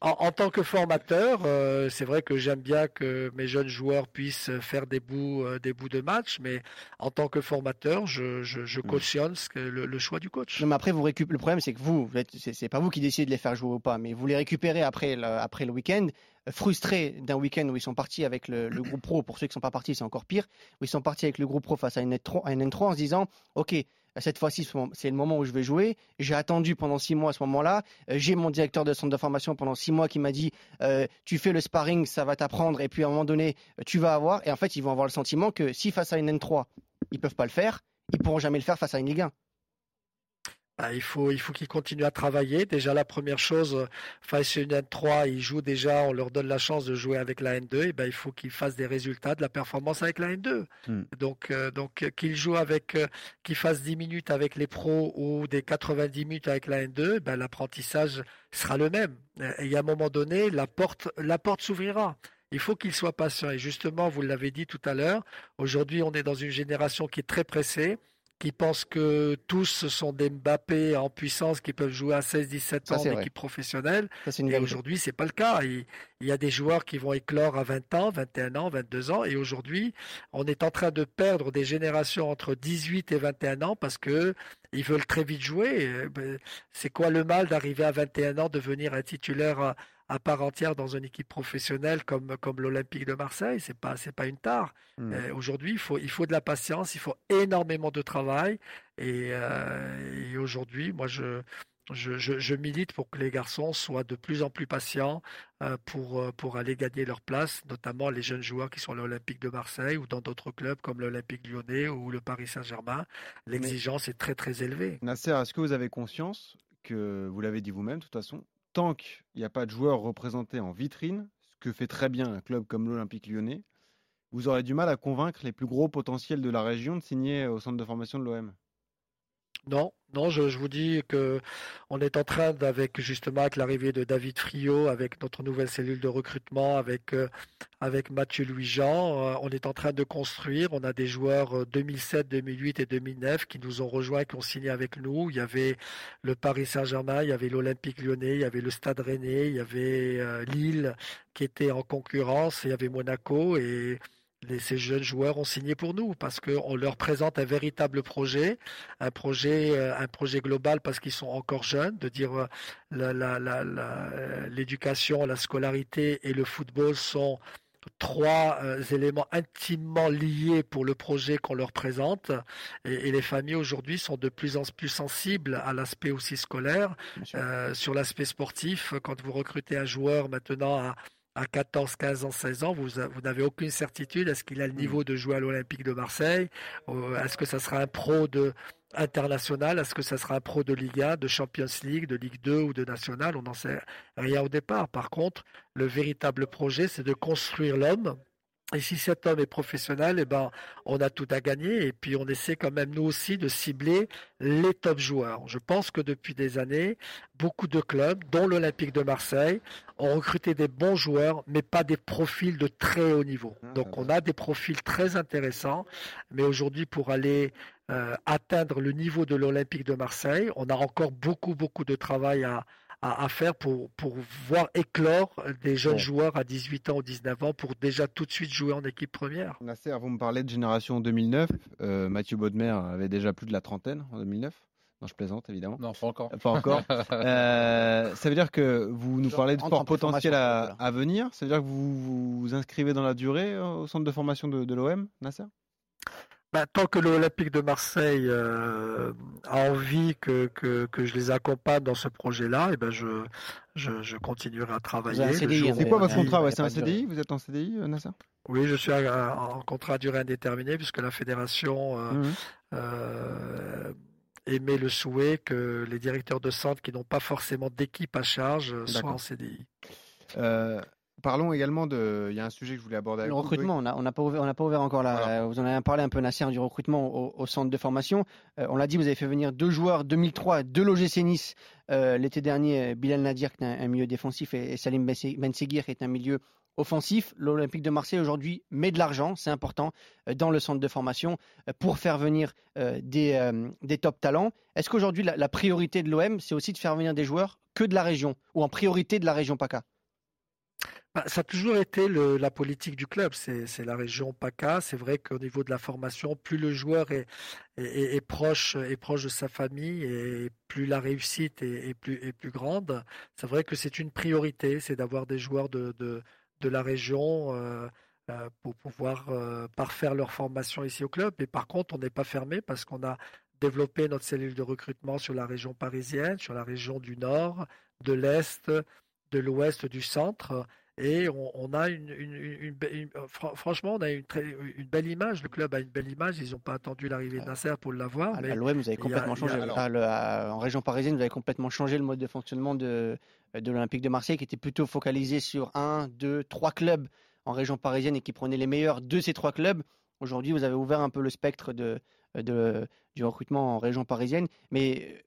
[laughs] en, en tant que formateur, euh, c'est vrai que j'aime bien que mes jeunes joueurs puissent faire des bouts, euh, des bouts de match, mais en tant que formateur, je, je, je hmm. cautionne le, le, choix du coach. Non, mais après, vous récupérez. Le problème, c'est que vous, c'est pas vous qui décidez de les faire jouer ou pas, mais vous les récupérez après le, après le week-end frustrés d'un week-end où ils sont partis avec le, groupe pro, pour ceux qui ne sont pas partis, c'est encore pire, où ils sont partis avec le groupe pro face à une N3, en se disant, OK, cette fois-ci, c'est le moment où je vais jouer. J'ai attendu pendant six mois à ce moment-là. Euh, j'ai mon directeur de centre de formation pendant six mois qui m'a dit euh, Tu fais le sparring, ça va t'apprendre, et puis à un moment donné, tu vas avoir. Et en fait, ils vont avoir le sentiment que si face à une N3, ils peuvent pas le faire, ils pourront jamais le faire face à une Ligue 1. Bah, il faut, il faut qu'ils continuent à travailler. Déjà, la première chose, face à une N3, ils jouent déjà, on leur donne la chance de jouer avec la N2. Et ben, il faut qu'ils fassent des résultats de la performance avec la N2. Hmm. Donc, euh, donc qu'ils jouent avec, euh, qu'ils fassent 10 minutes avec les pros ou des 90 minutes avec la N2, ben, l'apprentissage sera le même. Et à un moment donné, la porte, la porte s'ouvrira. Il faut qu'ils soient patients. Et justement, vous l'avez dit tout à l'heure, aujourd'hui, on est dans une génération qui est très pressée qui pensent que tous sont des Mbappé en puissance qui peuvent jouer à 16-17 ans en équipe professionnelle. et aujourd'hui, c'est pas le cas. Il, y a des joueurs qui vont éclore à 20 ans, 21 ans, 22 ans. Et aujourd'hui, on est en train de perdre des générations entre 18 et 21 ans parce que ils veulent très vite jouer. Ben, c'est quoi le mal d'arriver à 21 ans, devenir un titulaire à part entière dans une équipe professionnelle comme, comme l'Olympique de Marseille. C'est pas, c'est pas une tare. Hmm. Euh, aujourd'hui, il faut, il faut de la patience, il faut énormément de travail. Et, euh, et aujourd'hui, moi, je, je, je, milite pour que les garçons soient de plus en plus patients euh, pour, pour aller gagner leur place, notamment les jeunes joueurs qui sont à l'Olympique de Marseille ou dans d'autres clubs comme l'Olympique lyonnais ou le Paris Saint-Germain. L'exigence est très très élevée. Nasser, est-ce que vous avez conscience que, vous l'avez dit vous-même de toute façon, tant qu'il n'y a pas de joueurs représentés en vitrine, ce que fait très bien un club comme l'Olympique lyonnais, vous aurez du mal à convaincre les plus gros potentiels de la région de signer au centre de formation de l'OM Non, non, je, vous dis que on est en train avec justement avec l'arrivée de David Friot, avec notre nouvelle cellule de recrutement, avec euh, Mathieu Louis-Jean, euh, on est en train de construire. On a des joueurs 2007, euh, 2008 et 2009 qui nous ont rejoints, qui ont signé avec nous. Il y avait le Paris Saint-Germain, il y avait l'Olympique Lyonnais, il y avait le Stade Rennais, il y avait Lille qui était en concurrence, il y avait Monaco et ces jeunes joueurs ont signé pour nous parce qu'on leur présente un véritable projet, un projet, euh, un projet global parce qu'ils sont encore jeunes, de dire euh, l'éducation, la, scolarité et le football sont trois euh, éléments intimement liés pour le projet qu'on leur présente. Et, les familles aujourd'hui sont de plus en plus sensibles à l'aspect aussi scolaire. sur l'aspect sportif, quand vous recrutez un joueur maintenant à à 14, 15 ans, 16 ans, vous, vous n'avez aucune certitude. Est-ce qu'il a le mm. niveau de jouer à l'Olympique de Marseille Est-ce que ça sera un pro de international Est-ce que ça sera un pro de Ligue 1, de Champions League, de Ligue 2 ou de National On n'en sait rien au départ. Par contre, le véritable projet, c'est de construire l'homme et si cet homme est professionnel, eh ben, on a tout à gagner. Et puis, on essaie quand même, nous aussi, de cibler les top joueurs. Je pense que depuis des années, beaucoup de clubs, dont l'Olympique de Marseille, ont recruté des bons joueurs, mais pas des profils de très haut niveau. Ah, Donc, on a des profils très intéressants. Mais aujourd'hui, pour aller euh, atteindre le niveau de l'Olympique de Marseille, on a encore beaucoup, beaucoup de travail à, à, faire pour, pour voir éclore des jeunes joueurs à 18 ans ou 19 ans pour déjà tout de suite jouer en équipe première. Nasser, vous me parlez de génération 2009. Euh, Mathieu Baudemer avait déjà plus de la trentaine en 2009. Non, je plaisante évidemment. Non, pas encore. Pas encore. [laughs] euh, ça veut dire que vous nous parlez de sport potentiel à, à, venir. Ça veut dire que vous vous inscrivez dans la durée euh, au centre de formation de, de l'OM, Nasser? Bah, tant que l'Olympique de Marseille euh, a envie que, que, que, je les accompagne dans ce projet-là, et eh ben je, je, je, continuerai à travailler. C'est quoi votre contrat C'est un CDI Vous êtes en CDI, Nasser Oui, je suis en contrat à durée indéterminée puisque la fédération euh, mmh. euh, émet le souhait que les directeurs de centre qui n'ont pas forcément d'équipe à charge soient en CDI. Parlons également de. Il y a un sujet que je voulais aborder avec Le recrutement, on n'a on a pas, ouvert, pas ouvert encore là. Vous en avez parlé un peu, Nasser, du recrutement au, centre de formation. Euh, on l'a dit, vous avez fait venir deux joueurs 2003 de l'OGC Nice euh, l'été dernier, Bilal Nadir, qui est un, milieu défensif, et, Salim Benseguir, qui est un milieu offensif. L'Olympique de Marseille aujourd'hui met de l'argent, c'est important, euh, dans le centre de formation pour faire venir des, des, top talents. Est-ce qu'aujourd'hui, la, la priorité de l'OM, c'est aussi de faire venir des joueurs que de la région, ou en priorité de la région PACA? Ça a toujours été la politique du club. C'est la région PACA. C'est vrai qu'au niveau de la formation, plus le joueur est, proche, de sa famille et plus la réussite est, plus, grande. C'est vrai que c'est une priorité, c'est d'avoir des joueurs de, la région. Euh, euh, pour pouvoir euh, parfaire leur formation ici au club. Mais par contre, on n'est pas fermé parce qu'on a développé notre cellule de recrutement sur la région parisienne, sur la région du nord, de l'est, de l'ouest, du centre. Et on, a une, franchement, on a une, une, belle image. Le club a une belle image. Ils n'ont pas attendu l'arrivée de Nasser pour l'avoir. À l'OM, vous avez complètement changé. en région parisienne, vous avez complètement changé le mode de fonctionnement de, de l'Olympique de Marseille, qui était plutôt focalisé sur un, deux, trois clubs en région parisienne et qui prenait les meilleurs de ces trois clubs. Aujourd'hui, vous avez ouvert un peu le spectre de, de, du recrutement en région parisienne, mais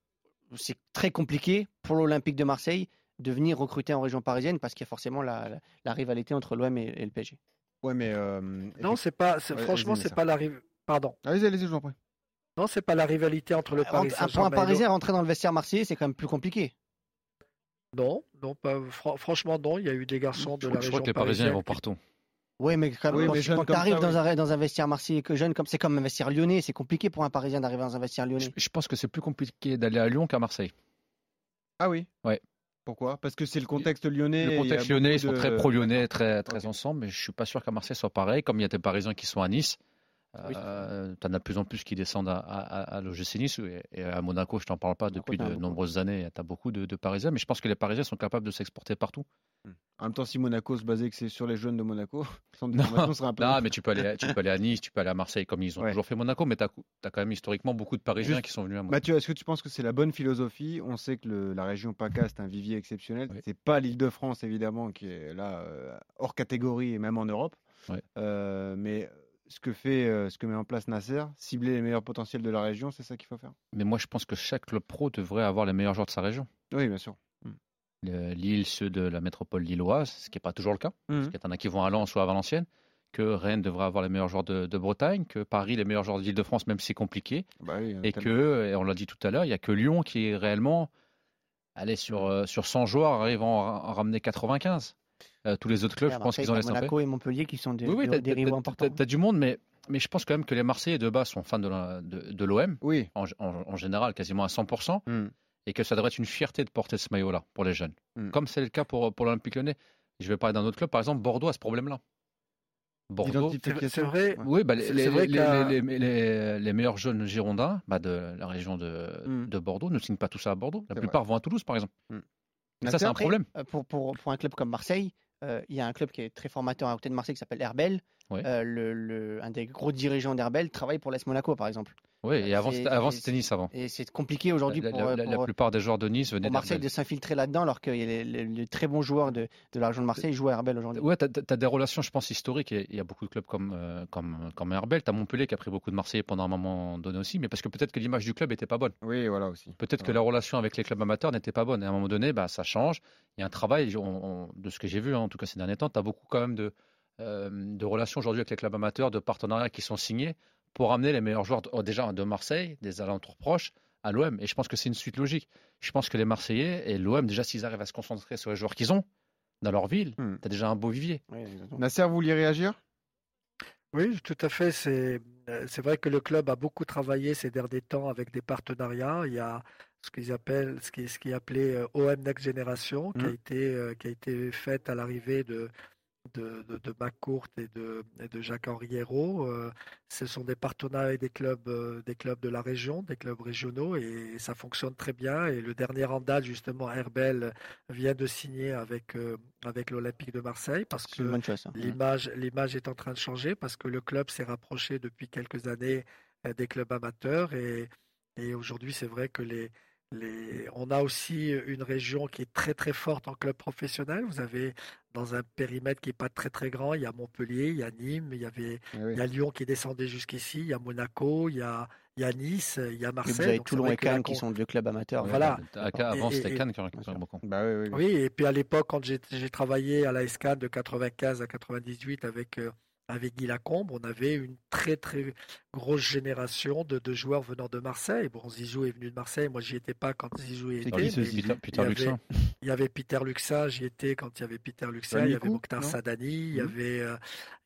c'est très compliqué pour l'Olympique de Marseille de venir recruter en région parisienne parce qu'il y a forcément la, rivalité entre l'OM et, le PSG. Ouais, mais euh, non, c'est pas. franchement, c'est pas la rivalité. Pardon. Allez-y, allez-y, je vous en prie. Non, c'est pas la rivalité entre le Paris Saint-Germain. Pour un Parisien rentrer dans le vestiaire marseillais, c'est quand même plus compliqué. Non, non, pas, franchement non. Il y a eu des garçons de la région. Je crois que les Parisiens vont partout. Oui, mais quand, tu arrives dans, un, dans un vestiaire marseillais que jeune, comme c'est comme un vestiaire lyonnais, c'est compliqué pour un Parisien d'arriver dans un vestiaire lyonnais. Je, je pense que c'est plus compliqué d'aller à Lyon qu'à Marseille. Ah oui. Ouais. Pourquoi? Parce que c'est le contexte lyonnais. Le contexte lyonnais, ils sont très pro-lyonnais, très, très ensemble, mais je suis pas sûr qu'à Marseille soit pareil. Comme il y a des Parisiens qui sont à Nice, euh, tu en as de plus en plus qui descendent à, à, à l'OGC Nice et à Monaco, je t'en parle pas depuis de nombreuses années. Tu as beaucoup de, Parisiens, mais je pense que les Parisiens sont capables de s'exporter partout. Hmm. En même temps, si Monaco se basait que c'est sur les jeunes de Monaco, [laughs] non, serait un peu... non mais tu peux, aller, tu peux aller à Nice, tu peux aller à Marseille, comme ils ont toujours fait Monaco, mais tu as, as, quand même historiquement beaucoup de Parisiens qui sont venus à Monaco. Mathieu, est-ce que tu penses que c'est la bonne philosophie? On sait que le, la région PACA, c'est un vivier exceptionnel. C'est pas l'île de France, évidemment, qui est là, euh, hors catégorie et même en Europe. Euh, mais ce que fait, euh, ce que met en place Nasser, cibler les meilleurs potentiels de la région, c'est ça qu'il faut faire? Mais moi, je pense que chaque club pro devrait avoir les meilleurs joueurs de sa région. Oui, bien sûr. Le- Lille, ceux de la métropole lilloise, ce qui n'est pas toujours le cas. Mhm. Parce qu'il y en a qui vont à Lens ou à Valenciennes. Que Rennes devrait avoir les meilleurs joueurs de, de Bretagne, que Paris les meilleurs joueurs de l'Île-de-France, même si c'est compliqué. Bah oui, Et tellement. que, et on l'a dit tout à l'heure, il n'y a que Lyon qui est réellement, allez, sur, euh, sur 100 joueurs, arrive à en ramener 95. Euh, tous les autres clubs, je pense Marseille, qu'ils ont t'as laissé un peu. Monaco et Montpellier qui sont des, Oui, oui, des- t'as- des rivaux t'as- importants. t'as- t'as du monde, mais, mais je pense quand même que les Marseillais de base sont fans de la- de, de l'OM, Oui. en, en- en général quasiment à 100%, Mm. et que ça devrait être une fierté de porter ce maillot-là pour les jeunes. Mm. Comme c'est le cas pour, pour l'Olympique lyonnais. Je vais parler d'un autre club, par exemple, Bordeaux a ce problème-là. Bordeaux. C'est vrai. oui, bah, les, C'est- les- c'est vrai les- qu'à- les- les- les- les meilleurs jeunes girondins bah, de la région de, Mm. de Bordeaux ne signent pas tous ça à Bordeaux. La plupart vont à Toulouse, par exemple. Ça, c'est un Après, problème. euh, Pour, pour, pour un club comme Marseille, euh, il y a un club qui est très formateur à côté de Marseille qui s'appelle Herbel. Ouais. Euh, le, le- un des gros dirigeants d'Herbel travaille pour l'AS Monaco, par exemple. Oui, et avant, c'était- avant c'est- c'était Nice avant. Et c'est compliqué aujourd'hui La, pour, la- euh, la- plupart des joueurs de Nice venaient pour Marseille de s'infiltrer là-dedans, alors que les, les- les très bons joueurs de, de la région de Marseille jouent à Herbel aujourd'hui. Ouais, tu as, des relations, je pense, historiques. Et il y a beaucoup de clubs comme, euh, comme, comme Herbel. Tu as Montpellier qui a pris beaucoup de Marseillais pendant un moment donné aussi, mais parce que peut-être que l'image du club n'était pas bonne. Oui, voilà aussi. Peut-être que la relation avec les clubs amateurs n'était pas bonne. Et à un moment donné, bah, ça change. Il y a un travail, on- on- de ce que j'ai vu, hein, en tout cas ces derniers temps, tu as beaucoup quand même de, euh, de relations aujourd'hui avec les clubs amateurs, de partenariats qui sont signés pour amener les meilleurs joueurs, de- oh, déjà de Marseille, des alentours proches, à l'OM. Et je pense que c'est une suite logique. Je pense que les Marseillais et l'OM, déjà, s'ils arrivent à se concentrer sur les joueurs qu'ils ont dans leur ville, Hmm. tu as déjà un beau vivier. Exactement. Nasser, vous vouliez réagir? Oui, tout à fait. C'est euh, c'est vrai que le club a beaucoup travaillé ces derniers temps avec des partenariats. Il y a ce qu'ils appellent, ce qui, ce qui est appelé euh, OM Next Generation, qui a Mm. été euh, qui a été faite à l'arrivée de de, de, de McCourt et de, et de Jacques-Henri Hérault. Euh, ce sont des partenariats avec des clubs, euh, des clubs de la région, des clubs régionaux, et ça fonctionne très bien. Et le dernier en date, justement, Herbel vient de signer avec, euh, avec l'Olympique de Marseille parce que. L'image, l'image est en train de changer parce que le club s'est rapproché depuis quelques années des clubs amateurs et, et aujourd'hui c'est vrai que les, les, on a aussi une région qui est très très forte en club professionnel. Vous avez dans un périmètre qui n'est pas très très grand, il y a Montpellier, il y a Nîmes, il y avait Eh oui. il y a Lyon qui descendait jusqu'ici, il y a Monaco, il y a, il y a Nice, il y a Et Marseille. vous avez Donc Toulon et Cannes qui sont deux clubs amateurs. Voilà. Avant, Et- c'était et- Cannes qui en récupérait beaucoup. Bah oui, oui. oui. Oui, et puis à l'époque, quand j'ai j'ai travaillé à la SCAN de 95 à 98 avec, euh, avec Guy Lacombe, on avait une très très grosse génération de, de joueurs venant de Marseille. Bon, Zizou est venu de Marseille, moi j'y étais pas quand Zizou est Zizou Peter, Peter il y Luxin. Il y avait Peter Luxa, j'y étais quand il y avait Peter Luxa, il y avait Mokhtar Sadani, il y Mhm. avait, euh,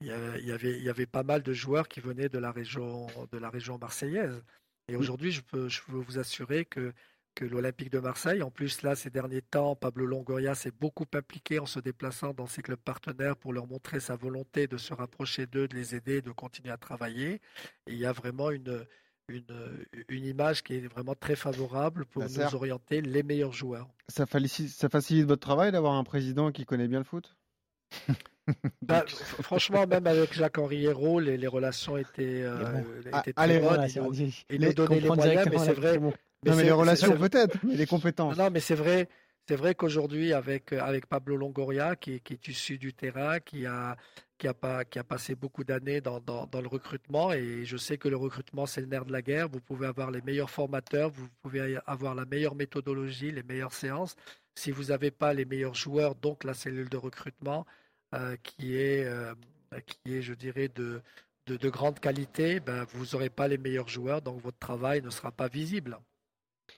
il y avait, il y avait, il y avait pas mal de joueurs qui venaient de la région, de la région marseillaise. Et aujourd'hui, je peux, je peux vous assurer que que l'Olympique de Marseille. En plus, là, ces derniers temps, Pablo Longoria s'est beaucoup impliqué en se déplaçant dans ses clubs partenaires pour leur montrer sa volonté de se rapprocher d'eux, de les aider, de continuer à travailler. Et il y a vraiment une, une, une image qui est vraiment très favorable pour Nasser. nous orienter les meilleurs joueurs. Ça, facilite, ça facilite votre travail d'avoir un président qui connaît bien le foot? [laughs] Bah, franchement, même avec Jacques-Henri Hérault, les, les relations étaient, euh, Mais bon. étaient Ah, très allez, bonnes. Voilà, Il il nous donnait les moyens, mais c'est vrai. bon. Mais Non, mais les relations peut-être, mais les compétences. Non, non, mais c'est vrai, c'est vrai qu'aujourd'hui, avec, euh, avec Pablo Longoria, qui, est- qui est issu du terrain, qui a, qui a, pas, qui a passé beaucoup d'années dans, dans, dans le recrutement, et je sais que le recrutement, c'est le nerf de la guerre. Vous pouvez avoir les meilleurs formateurs, vous pouvez avoir la meilleure méthodologie, les meilleures séances. Si vous n'avez pas les meilleurs joueurs, donc la cellule de recrutement, euh, qui, est, euh, qui est, je dirais, de, de, de grande qualité, ben, vous n'aurez pas les meilleurs joueurs, donc votre travail ne sera pas visible.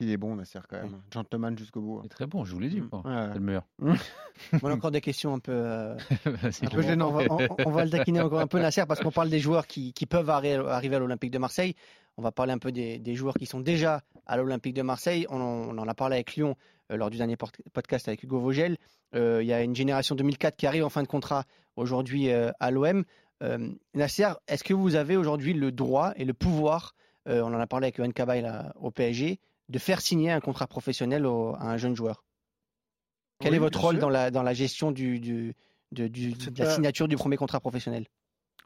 Il est bon, Nasser, quand même. Gentleman jusqu'au bout. Il est très bon, je vous l'ai dit. Mm. moi. Ouais. C'est le meilleur. On a encore des questions un peu. euh, [laughs] un peu gênantes. On, va- on- on va le taquiner encore un peu, Nasser, parce qu'on parle des joueurs qui, qui peuvent arri- arriver à l'Olympique de Marseille. On va parler un peu des, des joueurs qui sont déjà à l'Olympique de Marseille. On en, on en a parlé avec Lyon euh, lors du dernier podcast avec Hugo Vogel. Euh, Il y a une génération 2004 qui arrive en fin de contrat aujourd'hui à l'OM. Nasser, est-ce que vous avez aujourd'hui le droit et le pouvoir, on en a parlé avec Yohan Cabaye au PSG, de faire signer un contrat professionnel au- à un jeune joueur Quel Oui, est votre rôle sûr. dans la, dans la gestion du, du- de, du- C'est de la signature du premier contrat professionnel?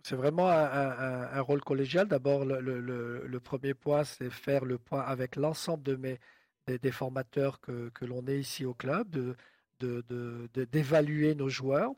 C'est vraiment un, un- un rôle collégial. D'abord, le, le- premier point, c'est faire le point avec l'ensemble de mes, des, des formateurs que, que l'on est ici au club, de, de- de- de- d'évaluer nos joueurs.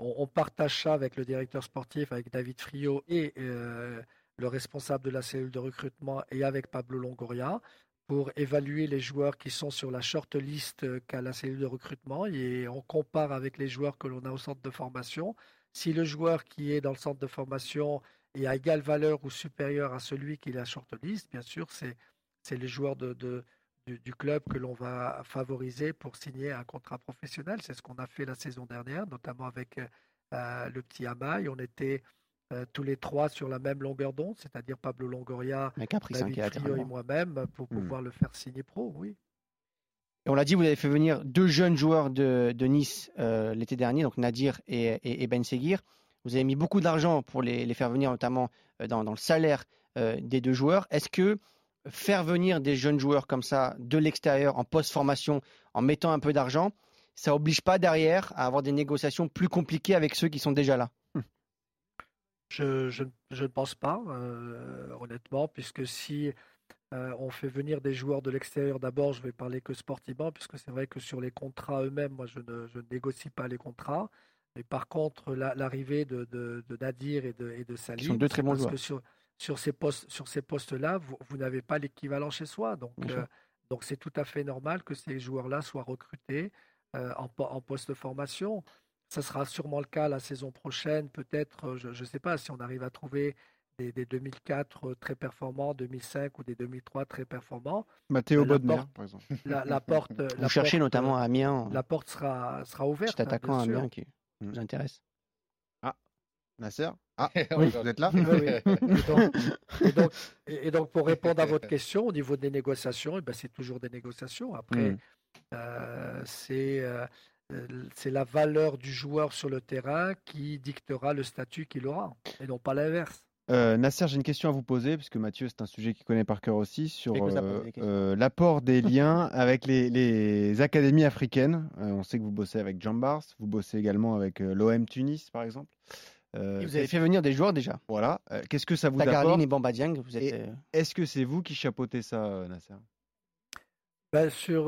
on, partage ça avec le directeur sportif, avec David Friot et le responsable de la cellule de recrutement et avec Pablo Longoria pour évaluer les joueurs qui sont sur la short list qu'a la cellule de recrutement et on compare avec les joueurs que l'on a au centre de formation. Si le joueur qui est dans le centre de formation est à égale valeur ou supérieur à celui qui est à la short list, bien sûr, c'est le joueur de, du, club que l'on va favoriser pour signer un contrat professionnel. C'est ce qu'on a fait la saison dernière, notamment avec euh, le petit Amaï. On était euh, tous les trois sur la même longueur d'onde, c'est-à-dire Pablo Longoria, David et moi-même, pour hmm. pouvoir le faire signer pro, oui. on l'a dit, vous avez fait venir deux jeunes joueurs de, Nice euh, l'été dernier, donc Nadir et, Ben Seguir. Vous avez mis beaucoup d'argent pour les, faire venir, notamment dans, dans le salaire des deux joueurs. Est-ce que faire venir des jeunes joueurs comme ça de l'extérieur en post-formation, en mettant un peu d'argent, ça oblige pas derrière à avoir des négociations plus compliquées avec ceux qui sont déjà là? Je, ne pense pas, euh, honnêtement, puisque si euh, on fait venir des joueurs de l'extérieur, d'abord, je vais parler que sportivement, puisque c'est vrai que sur les contrats eux-mêmes, moi, je ne, négocie pas les contrats. Mais par contre, l'arrivée de, Nadir et de, et de Salim, sont deux très bons joueurs. sur, sur ces postes, sur ces postes-là, vous, n'avez pas l'équivalent chez soi. Donc, euh, donc c'est tout à fait normal que ces joueurs-là soient recrutés en, en poste de formation. Ça sera sûrement le cas la saison prochaine, peut-être, je ne sais pas, si on arrive à trouver des, 2004 très performants, 2005 ou des 2003 très performants. Mathéo Bodmer, par exemple. La, porte, vous cherchez notamment à Amiens. La porte sera, sera ouverte. Cet attaquant à Amiens qui vous mm. intéresse. Nasser? Ah, [laughs] oui, vous êtes là? Et, donc, pour répondre à votre question, au niveau des négociations, eh ben, c'est toujours des négociations. Après, hmm. euh, euh, c'est la valeur du joueur sur le terrain qui dictera le statut qu'il aura, et non pas l'inverse. Euh, Nasser, j'ai une question à vous poser, puisque Mathieu, c'est un sujet qu'il connaît par cœur aussi, sur l'apport des liens [laughs] avec les, académies africaines. on sait que vous bossez avec Jambars, vous bossez également avec l'OM Tunis, par exemple. Euh, vous avez fait venir des joueurs déjà. Voilà. Euh, qu'est-ce que ça vous apporte et Bamba vous êtes. Euh, est-ce que c'est vous qui chapeautez ça, Nasser? Ben, sur,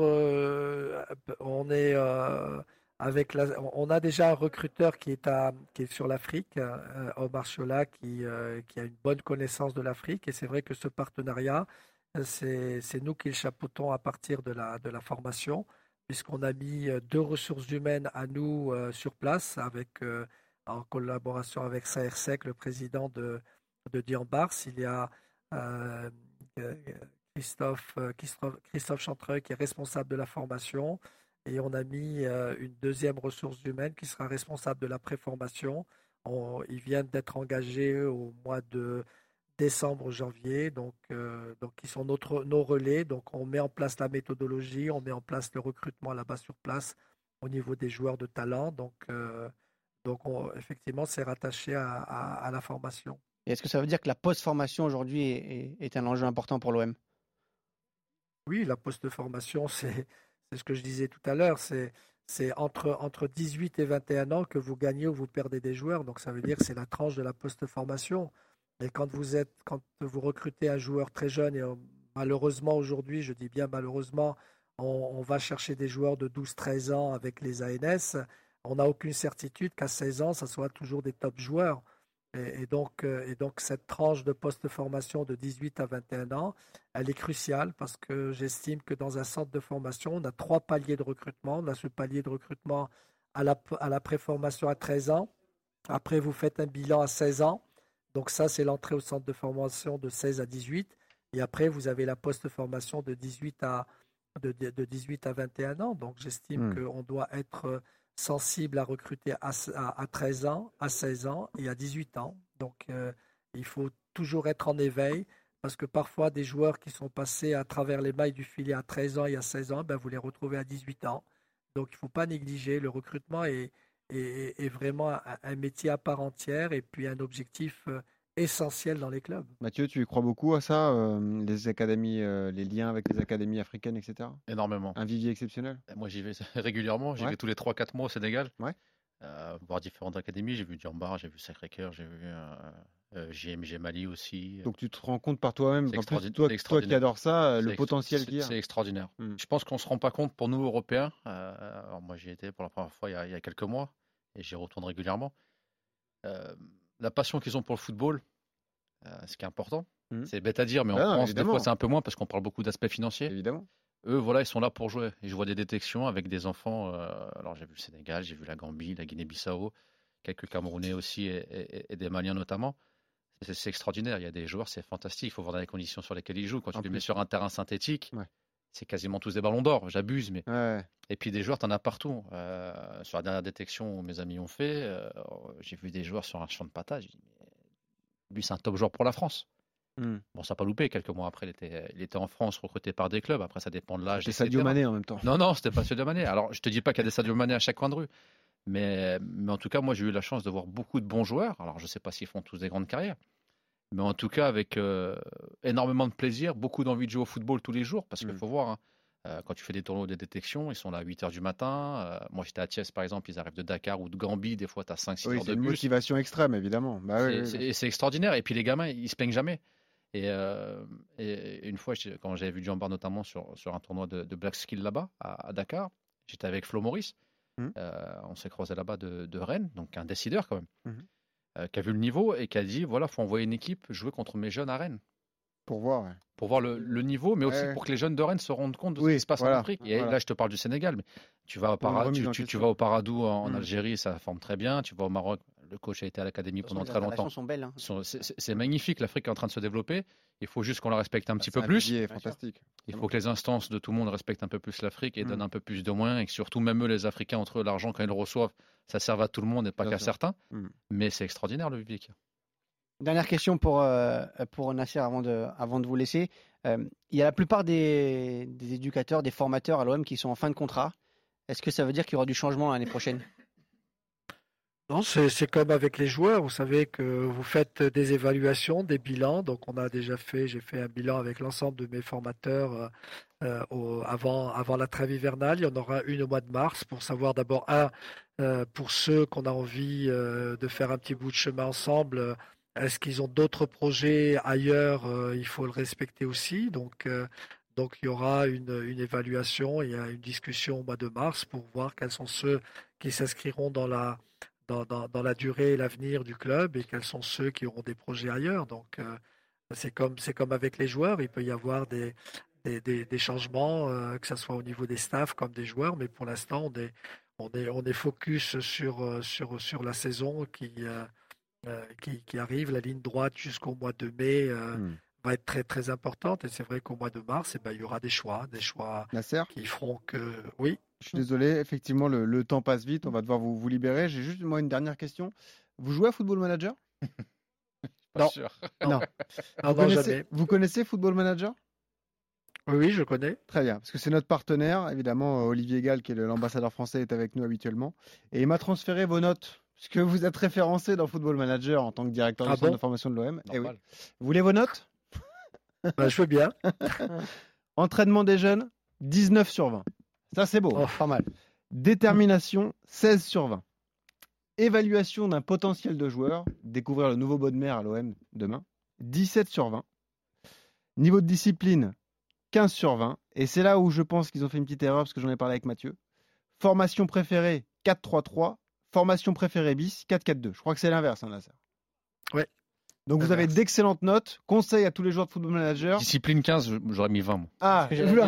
on est avec la, on a déjà un recruteur qui est à, qui est sur l'Afrique, Omar Chola, qui, qui a une bonne connaissance de l'Afrique. Et c'est vrai que ce partenariat, c'est, nous qui le chapeautons à partir de la, de la formation, puisqu'on a mis deux ressources humaines à nous sur place avec en collaboration avec Saersec, le président de, de Diambars. Il y a euh, euh, Christophe, euh, Christophe, Christophe Chantreux qui est responsable de la formation. Et on a mis une deuxième ressource humaine qui sera responsable de la préformation. ils viennent d'être engagés au mois de décembre, janvier, donc, donc ils sont notre, nos relais. Donc on met en place la méthodologie, on met en place le recrutement là-bas sur place au niveau des joueurs de talent. Donc donc, effectivement, c'est rattaché à, la formation. Est-ce que ça veut dire que la post-formation aujourd'hui est, un enjeu important pour l'OM Oui, la post-formation, [laughs] c'est ce que je disais tout à l'heure. C'est entre, entre 18 et 21 ans que vous gagnez ou vous perdez des joueurs. Donc, ça veut dire que c'est la tranche de la post-formation. Et quand vous, êtes, quand vous recrutez un joueur très jeune, et malheureusement aujourd'hui, je dis bien malheureusement, on, on va chercher des joueurs de 12-13 ans avec les ANS on n'a aucune certitude qu'à 16 ans, ça soit toujours des top joueurs. Et, donc, euh, et donc, cette tranche de post-formation de 18 à 21 ans, elle est cruciale parce que j'estime que dans un centre de formation, on a trois paliers de recrutement. On a ce palier de recrutement à la, à la préformation à 13 ans. Après, vous faites un bilan à 16 ans. Donc ça, c'est l'entrée au centre de formation de 16 à 18. Et après, vous avez la post-formation de 18 à, de, 18 à 21 ans. Donc j'estime hmm. qu'on doit être sensible à recruter à, à, 13 ans, à 16 ans et à 18 ans. Donc, euh, il faut toujours être en éveil parce que parfois, des joueurs qui sont passés à travers les mailles du filet à 13 ans et à 16 ans, ben, vous les retrouvez à 18 ans. Donc, il ne faut pas négliger. Le recrutement est, est, est vraiment un, métier à part entière et puis un objectif euh, essentiel dans les clubs. Mathieu, tu crois beaucoup à ça, euh, les académies, euh, les liens avec les académies africaines, etc. Énormément. Un vivier exceptionnel? Moi, j'y vais [laughs] régulièrement. J'y vais tous les 3-4 mois au Sénégal. Ouais. Euh, voir différentes académies. J'ai vu Djambar, j'ai vu Sacré-Cœur, j'ai vu GMG Mali aussi. Donc tu te rends compte par toi-même, toi, toi qui adores ça, le potentiel qu'il y a. C'est extraordinaire. Hmm. Je pense qu'on ne se rend pas compte pour nous, Européens. alors moi, j'y étais pour la première fois il y a, il y a quelques mois. et j'y retourne régulièrement. La passion qu'ils ont pour le football, euh, ce qui est important, Mhm. c'est bête à dire, mais en Ah France, des fois, c'est un peu moins parce qu'on parle beaucoup d'aspects financiers. Évidemment. Eux, voilà, ils sont là pour jouer. Et je vois des détections avec des enfants. euh, alors, j'ai vu le Sénégal, j'ai vu la Gambie, la Guinée-Bissau, quelques Camerounais aussi et, et- et des Maliens notamment. C'est extraordinaire. Il y a des joueurs, c'est fantastique. Il faut voir dans les conditions sur lesquelles ils jouent. Quand En tu les mets sur un terrain synthétique, Ouais. C'est quasiment tous des ballons d'or. J'abuse, mais. Ouais. Et puis des joueurs, tu en as partout. Euh, sur la dernière détection où mes amis ont fait, euh, j'ai vu des joueurs sur un champ de mais lui, c'est un top joueur pour la France. Hmm. Bon, ça n'a pas loupé. Quelques mois après, il était, il était en France, recruté par des clubs. Après, ça dépend de l'âge. Etc. Sadio Mané en même temps. Non, non, c'était pas Sadio Mané. Alors, je te dis pas qu'il y a des Sadio Mané à chaque coin de rue. Mais, mais en tout cas, moi, j'ai eu la chance de voir beaucoup de bons joueurs. Alors, je sais pas s'ils font tous des grandes carrières. Mais en tout cas, avec euh, énormément de plaisir, beaucoup d'envie de jouer au football tous les jours. Parce qu'il Mm. faut voir, hein, euh, quand tu fais des tournois de détection, ils sont là à 8 h du matin. Euh, moi, j'étais à Thiès, par exemple, ils arrivent de Dakar ou de Gambie. Des fois, tu as 5-6 Oui, heures c'est de une bus. motivation extrême, évidemment. Bah, C'est- oui, c'est- oui. c'est extraordinaire. Et puis les gamins, ils se plaignent jamais. Et, euh, et une fois, quand j'avais vu Jambar notamment sur, sur un tournoi de, de Black Skill là-bas, à, à Dakar, j'étais avec Flo Maurice. Euh, on s'est croisé là-bas de, de Rennes, donc un décideur quand même, Mhm. Euh, qui a vu le niveau et qui a dit voilà, faut envoyer une équipe jouer contre mes jeunes à Rennes. Pour voir. ouais. Pour voir le, le niveau, mais aussi Ouais. pour que les jeunes de Rennes se rendent compte de Oui, ce qui se passe voilà, en Afrique. Et voilà. là, je te parle du Sénégal, mais tu vas, au Para- tu, vas au Paradou en, Mhm. Algérie, ça forme très bien. Tu vas au Maroc, le coach a été à l'académie pendant très longtemps. sont belles. hein. c'est- magnifique, l'Afrique est en train de se développer. Il faut juste qu'on la respecte un petit C'est peu plus. Bien sûr. fantastique. Il faut que les instances de tout le monde respectent un peu plus l'Afrique et Mm. donnent un peu plus de moyens et que surtout même eux, les Africains, entre eux, l'argent quand ils le reçoivent, ça serve à tout le monde et pas Bien qu'à sûr. certains. Mm. Mais c'est extraordinaire le a. Dernière question pour, euh, pour Nasser avant de, avant de vous laisser. Euh, il y a la plupart des, des éducateurs, des formateurs à l'OM qui sont en fin de contrat. Est-ce que ça veut dire qu'il y aura du changement l'année prochaine? Non, c'est comme avec les joueurs. Vous savez que vous faites des évaluations, des bilans. Donc, on a déjà fait, j'ai fait un bilan avec l'ensemble de mes formateurs euh, euh, avant, avant la trêve hivernale. Il y en aura une au mois de mars pour savoir d'abord, un, euh, pour ceux qu'on a envie de faire un petit bout de chemin ensemble, est-ce qu'ils ont d'autres projets ailleurs Il faut le respecter aussi. Donc, donc il y aura une, une évaluation, a une discussion au mois de mars pour voir quels sont ceux qui s'inscriront dans la dans, dans- dans la durée et l'avenir du club et quels sont ceux qui auront des projets ailleurs. Donc, euh, c'est comme, comme avec les joueurs, il peut y avoir des, des, des- des changements, euh, que ce soit au niveau des staffs comme des joueurs, mais pour l'instant, on est, on est, on est focus sur, euh, sur, sur la saison qui, euh, qui, qui arrive. La ligne droite jusqu'au mois de mai Hmm. va être très, très importante. Et c'est vrai qu'au mois de mars, eh ben, il y aura des choix, des choix Nasser? qui feront que, oui, Je suis désolé, effectivement, le, le temps passe vite. On va devoir vous, vous libérer. J'ai juste moi une dernière question. Vous jouez à Football Manager? [laughs] Pas Non. sûr. Non. Vous non, connaissez, jamais. vous connaissez Football Manager? Oui, je connais. Très bien, parce que c'est notre partenaire. Évidemment, euh, Olivier Gall, qui est l'ambassadeur français, est avec nous habituellement. Et il m'a transféré vos notes, puisque vous êtes référencé dans Football Manager en tant que directeur Ah du centre bon de formation de l'OM. Eh oui. Vous voulez vos notes? Bah, je veux bien. [laughs] Entraînement des jeunes, 19 sur 20. Ça, c'est beau. Oh. Pas mal. Détermination, 16 sur 20. Évaluation d'un potentiel de joueur, découvrir le nouveau Bodmer à l'OM demain, 17 sur 20. Niveau de discipline, 15 sur 20. Et c'est là où je pense qu'ils ont fait une petite erreur, parce que j'en ai parlé avec Mathieu. Formation préférée, 4-3-3. Formation préférée bis, 4-4-2. Je crois que c'est l'inverse, hein, Nasser. Ouais. Donc vous avez d'excellentes notes. Conseil à tous les joueurs de football manager. Discipline 15, j'aurais mis 20. moi. Ah, oula.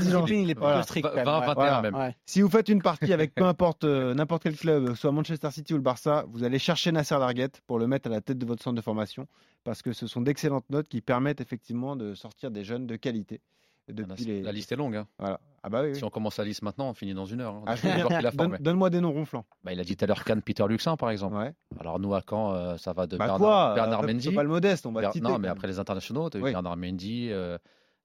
discipline, il est Voilà. strict. quand 20, même, ouais. 21 Voilà. même. Ouais. Si vous faites une partie avec [laughs] peu importe euh, n'importe quel club, soit Manchester City ou le Barça, vous allez chercher Nasser Larguette pour le mettre à la tête de votre centre de formation parce que ce sont d'excellentes notes qui permettent effectivement de sortir des jeunes de qualité. Depuis La, les... la liste est longue. hein. Voilà. Ah bah oui. oui. Si on commence la liste maintenant, on finit dans une heure. hein. Ah, Donne-. Donne-moi des noms ronflants. Bah, il a dit tout à l'heure Cannes, Peter Luxin, par exemple. Ouais. Alors nous, à Caen, euh, ça va de Bah Bernard, toi, Bernard euh, Mendy. pas le modeste, on va Ber- le citer. non, mais après les internationaux, tu as eu Oui. Bernard Mendy, euh,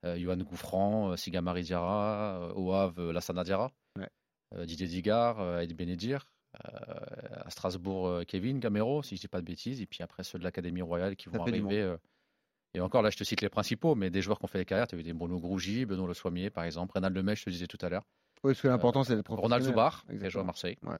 euh, Johan Gouffran, euh, Siga Diarra, euh, au Havre, euh, Lassana Diarra, Ouais. euh, Didier Digard, euh, Ed Benedir, euh, à Strasbourg, euh, Kevin Gamero, si je dis pas de bêtises, et puis après ceux de l'Académie Royale qui vont arriver. Euh, et encore, là, je te cite les principaux, mais des joueurs qui ont fait les carrières, tu as eu des Bruno Grougy, Benoît Le Soimier, par exemple, Renald Lemay, je te disais tout à l'heure. Oui, parce que l'important, c'est d'être Ronald professionnel. Zubar, qui a joué à. Marseille. Ouais.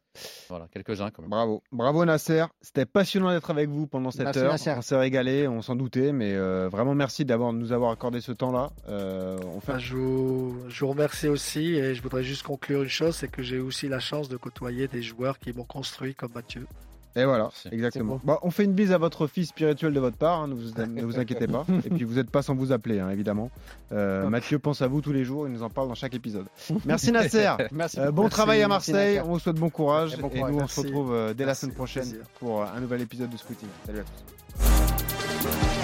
Voilà, quelques-uns quand même. Bravo, bravo Nasser. C'était passionnant d'être avec vous pendant cette Merci, heure. Nasser. On s'est régalé, on s'en doutait, mais euh, vraiment merci d'avoir nous avoir accordé ce temps-là. Euh, on fait Enfin, je, vous, je vous remercie aussi et je voudrais juste conclure une chose, c'est que j'ai eu aussi la chance de côtoyer des joueurs qui m'ont construit comme Mathieu. Et voilà, Merci. exactement. Bon, on fait une bise à votre fille spirituelle de votre part, hein, ne, vous, ne vous inquiétez pas. [laughs] Et puis vous n'êtes pas sans vous appeler, hein, évidemment. Euh, Mathieu pense à vous tous les jours, il nous en parle dans chaque épisode. Merci [laughs] Nasser. Merci. Euh, bon Merci, travail à Marseille, on vous souhaite bon courage. Et bon Et courage. nous, on se retrouve euh, dès la semaine prochaine plaisir. pour euh, un nouvel épisode de Scouting. Salut à tous.